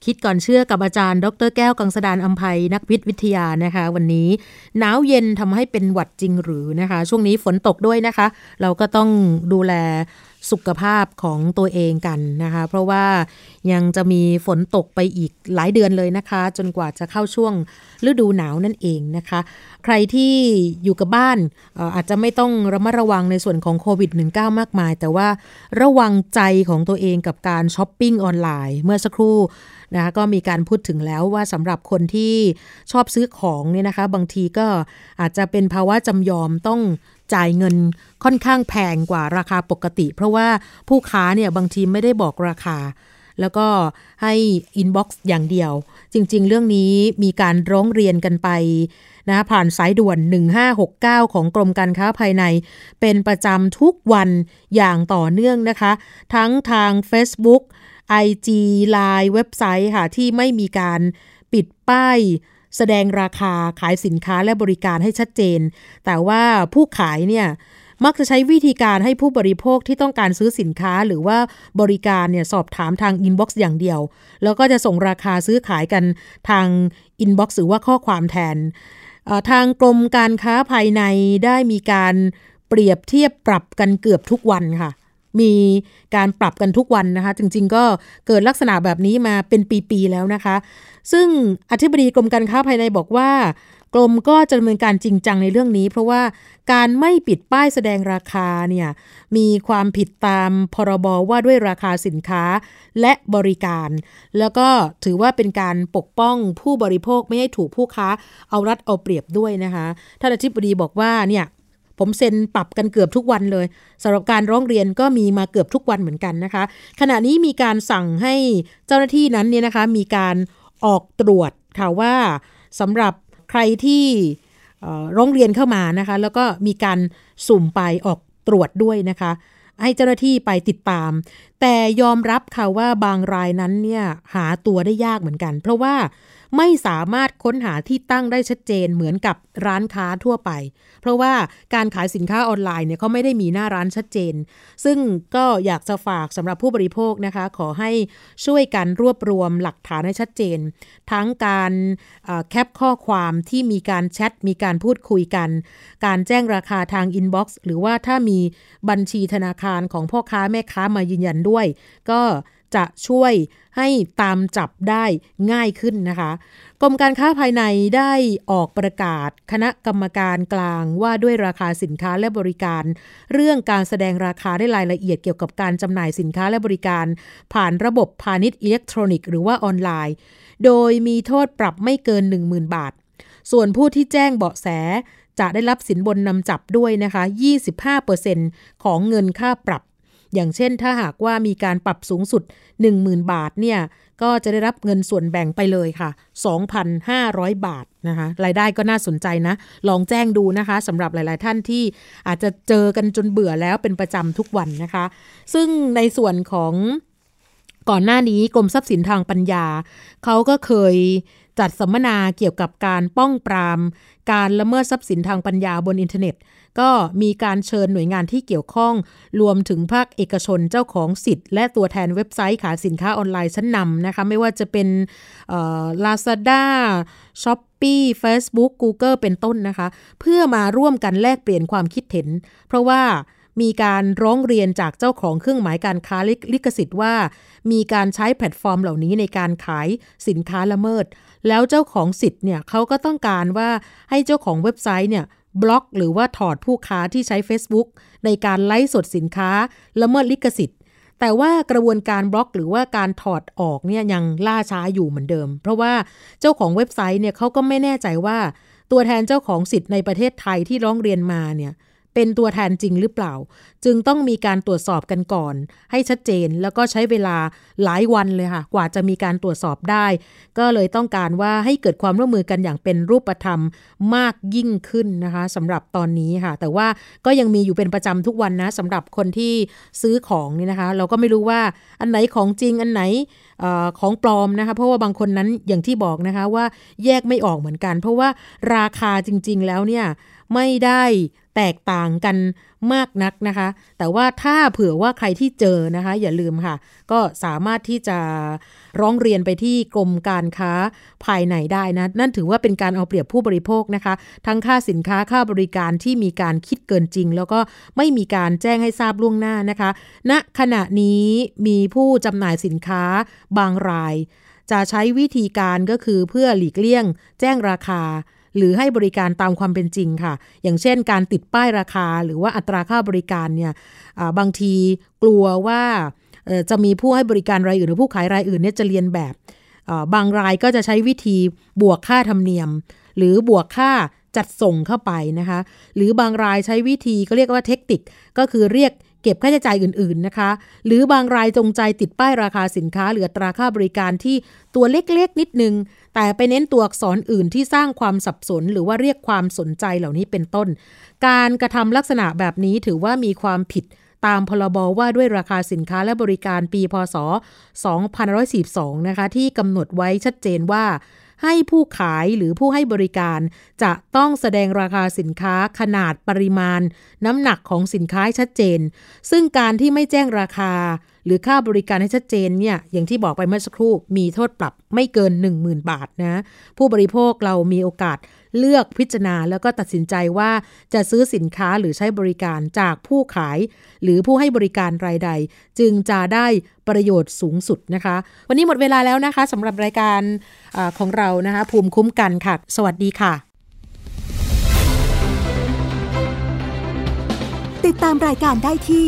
คิดก่อนเชื่อกับอาจารย์ ดรแก้วกังสดานอัมภัยนักพิษวิทยานะคะ วันนี้หนาวเย็นทำให้เป็นหวัดจริงหรือนะคะ ช่วงนี้ฝนตกด้วยนะคะ เราก็ต้องดูแลสุขภาพของตัวเองกันนะคะ เพราะว่ายังจะมีฝนตกไปอีกหลายเดือนเลยนะคะ จนกว่าจะเข้าช่วงฤดูหนาวนั่นเองนะคะ ใครที่อยู่กับบ้านเอ่ออาจจะไม่ต้องระมัดระวังในส่วนของโควิด -19 มากมาย แต่ว่าระวังใจของตัวเองกับการช้อปปิ้งออนไลน์ เมื่อสักครู่ นะก็มีการพูดถึงแล้วว่าสำหรับคนที่ชอบซื้อของเนี่ยนะคะ บางทีก็อาจจะเป็นภาวะจำยอมต้องจ่ายเงินค่อนข้างแพงกว่าราคาปกติ เพราะว่าผู้ค้าเนี่ยบางทีไม่ได้บอกราคา แล้วก็ให้อินบ็อกซ์อย่างเดียว จริง ๆ เรื่องนี้มีการร้องเรียนกันไปนะผ่านสายด่วน 1569 ของกรมการค้าภายใน เป็นประจำทุกวันอย่างต่อเนื่องนะคะ ทั้งทาง Facebook IG Line เว็บไซต์ค่ะ ที่ไม่มีการปิดป้ายแสดงราคาขายสินค้าและบริการให้ชัดเจน แต่ว่าผู้ขายเนี่ยมักจะใช้วิธีการให้ผู้บริโภคที่ต้องการซื้อสินค้าหรือว่าบริการเนี่ยสอบถามทาง inbox อย่างเดียว แล้วก็จะส่งราคาซื้อขายกันทาง inbox หรือว่าข้อความแทน ทางกรมการค้าภายในได้มีการเปรียบเทียบปรับกันเกือบทุกวันค่ะ มีการปรับกันทุกวันนะคะ จริง ๆ ก็เกิดลักษณะแบบนี้มาเป็นปี ๆ แล้วนะคะ ซึ่งอธิบดีกรมการค้าภายในบอกว่ากรมก็จะดำเนินการจริงจังในเรื่องนี้ เพราะว่าการไม่ปิดป้ายแสดงราคาเนี่ยมีความผิดตามพรบว่าด้วยราคาสินค้าและบริการ แล้วก็ถือว่าเป็นการปกป้องผู้บริโภคไม่ให้ถูกผู้ค้าเอารัดเอาเปรียบด้วยนะคะท่านอธิบดีบอกว่าเนี่ย ผมเซ็นปรับกันเกือบทุกวันเลยสำหรับการร้องเรียนก็มีมาเกือบทุกวันเหมือนกันนะคะ ขณะนี้มีการสั่งให้เจ้าหน้าที่นั้นเนี่ยนะคะมีการออกตรวจค่ะว่าสำหรับใครที่ร้องเรียนเข้ามานะคะ แล้วก็มีการสุ่มไปออกตรวจด้วยนะคะ ให้เจ้าหน้าที่ไปติดตาม แต่ยอมรับค่ะว่าบางรายนั้นเนี่ยหาตัวได้ยากเหมือนกัน เพราะว่าไม่สามารถค้นหาที่ตั้งได้ชัดเจนเหมือนกับร้านค้าทั่วไป เพราะว่าการขายสินค้าออนไลน์เนี่ยเขาไม่ได้มีหน้าร้านชัดเจน ซึ่งก็อยากจะฝากสำหรับผู้บริโภคนะคะ ขอให้ช่วยกันรวบรวมหลักฐานให้ชัดเจน ทั้งการเอ่อแคปข้อความที่มีการแชทมีการพูดคุยกัน การแจ้งราคาทาง inbox หรือว่าถ้ามีบัญชีธนาคารของพ่อค้าแม่ค้ามายืนยันด้วยก็จะช่วยให้ตามจับได้ง่ายขึ้นนะคะ กรมการค้าภายในได้ออกประกาศคณะกรรมการกลางว่าด้วยราคาสินค้าและบริการ เรื่องการแสดงราคาได้รายละเอียดเกี่ยวกับการจำหน่ายสินค้าและบริการ ผ่านระบบพาณิชย์อิเล็กทรอนิกส์หรือว่าออนไลน์ โดยมีโทษปรับไม่เกิน 10,000 บาท ส่วนผู้ที่แจ้งเบาะแสจะได้รับสินบนนำจับด้วยนะคะ 25%ของเงินค่าปรับ อย่างเช่นถ้าหากว่ามีการปรับสูงสุด 10,000 บาทเนี่ยก็จะได้รับเงินส่วนแบ่งไปเลยค่ะ 2,500 บาทนะคะรายได้ก็น่าสนใจนะ ลองแจ้งดูนะคะสำหรับหลาย ๆ ท่านที่อาจจะเจอกันจนเบื่อแล้วเป็นประจำทุกวันนะคะ ซึ่งในส่วนของก่อนหน้านี้กรมทรัพย์สินทางปัญญา เขาก็เคย จัดสัมมนาเกี่ยวกับการป้องปราม การละเมิดทรัพย์สินทางปัญญาบนอินเทอร์เน็ต ก็มีการเชิญหน่วยงานที่เกี่ยวข้อง รวมถึงภาคเอกชนเจ้าของสิทธิ์ และตัวแทนเว็บไซต์ขายสินค้าออนไลน์ชั้นนำนะคะไม่ว่าจะเป็น Lazada Shopee Facebook Google เป็นต้นนะคะ เพื่อมาร่วมกันแลกเปลี่ยนความคิดเห็น เพราะว่า มีการร้องเรียนจากเจ้าของเครื่องหมายการค้าลิขสิทธิ์ว่า มีการใช้แพลตฟอร์มเหล่านี้ในการขายสินค้าละเมิด แล้วเจ้าของสิทธิ์เนี่ยเขาก็ต้องการว่าให้เจ้าของเว็บไซต์เนี่ยบล็อก หรือว่าถอดผู้ค้าที่ใช้ Facebook ในการไลฟ์สดสินค้าละเมิดลิขสิทธิ์แต่ว่ากระบวนการบล็อกหรือว่าการถอดออกเนี่ยยังล่าช้าอยู่เหมือนเดิม เพราะว่าเจ้าของเว็บไซต์เนี่ยเขาก็ไม่แน่ใจว่า ตัวแทนเจ้าของสิทธิ์ในประเทศไทยที่ร้องเรียนมาเนี่ย เป็นตัวแทนจริงหรือเปล่า จึงต้องมีการตรวจสอบกันก่อน ให้ชัดเจนแล้วก็ใช้เวลาหลายวันเลยค่ะ กว่าจะมีการตรวจสอบได้ ก็เลยต้องการว่าให้เกิดความร่วมมือกันอย่างเป็นรูปธรรมมากยิ่งขึ้นนะคะสำหรับตอนนี้ค่ะ แต่ว่าก็ยังมีอยู่เป็นประจำทุกวันนะสำหรับคนที่ซื้อของนี่นะคะ เราก็ไม่รู้ว่าอันไหนของจริงอันไหนอของปลอมนะคะ เพราะว่าบางคนนั้นอย่างที่บอกนะคะว่าแยกไม่ออกเหมือนกัน เพราะว่าราคาจริง ๆ แล้วเนี่ยไม่ได้ แตกต่างกันมากนักนะคะ แต่ว่าถ้าเผื่อว่าใครที่เจอนะคะ อย่าลืมค่ะ ก็สามารถที่จะร้องเรียนไปที่กรมการค้าภายในได้นะ นั่นถือว่าเป็นการเอาเปรียบผู้บริโภคนะคะ ทั้งค่าสินค้าค่าบริการที่มีการคิดเกินจริง แล้วก็ไม่มีการแจ้งให้ทราบล่วงหน้านะคะณขณะนี้มีผู้จำหน่ายสินค้าบางราย จะใช้วิธีการก็คือเพื่อหลีกเลี่ยง แจ้งราคา หรือให้บริการตามความเป็นจริงค่ะ อย่างเช่น การติดป้ายราคาหรือว่าอัตราค่าบริการเนี่ยบางทีกลัวว่าจะมีผู้ให้บริการรายอื่นหรือผู้ขายรายอื่นเนี่ยจะเรียนแบบบางรายก็จะใช้วิธีบวกค่าธรรมเนียม หรือบวกค่าจัดส่งเข้าไปนะคะ หรือบางรายใช้วิธีก็เรียกว่าเทคนิคก็คือเรียกเก็บค่าใช้จ่ายอื่นๆนะคะ หรือบางรายจงใจติดป้ายราคาสินค้า หรือตราค่าบริการที่ตัวเล็กๆนิดนึง แต่ไปเน้นตัวอักษรอื่นที่สร้างความสับสน หรือว่าเรียกความสนใจเหล่านี้เป็นต้น การกระทำลักษณะแบบนี้ถือว่ามีความผิดตามพรบว่าด้วยราคาสินค้าและบริการปีพศ 2542 นะคะ ที่กำหนดไว้ชัดเจนว่า ให้ผู้ขายหรือผู้ให้บริการ จะต้องแสดงราคาสินค้าขนาดปริมาณ น้ำหนักของสินค้าชัดเจน ซึ่งการที่ไม่แจ้งราคา หรือค่าบริการให้ชัดเจนเนี่ยอย่างที่บอกไปเมื่อสักครู่มีโทษปรับไม่เกิน 10,000 บาทนะผู้บริโภคเรามีโอกาสเลือกพิจารณาแล้วก็ตัดสินใจว่าจะซื้อสินค้าหรือใช้บริการจากผู้ขาย หรือผู้ให้บริการรายใด จึงจะได้ประโยชน์สูงสุดนะคะ วันนี้หมดเวลาแล้วนะคะสำหรับรายการอของเรานะคะภูมิคุ้มกันค่ะ สวัสดีค่ะ ติดตามรายการได้ที่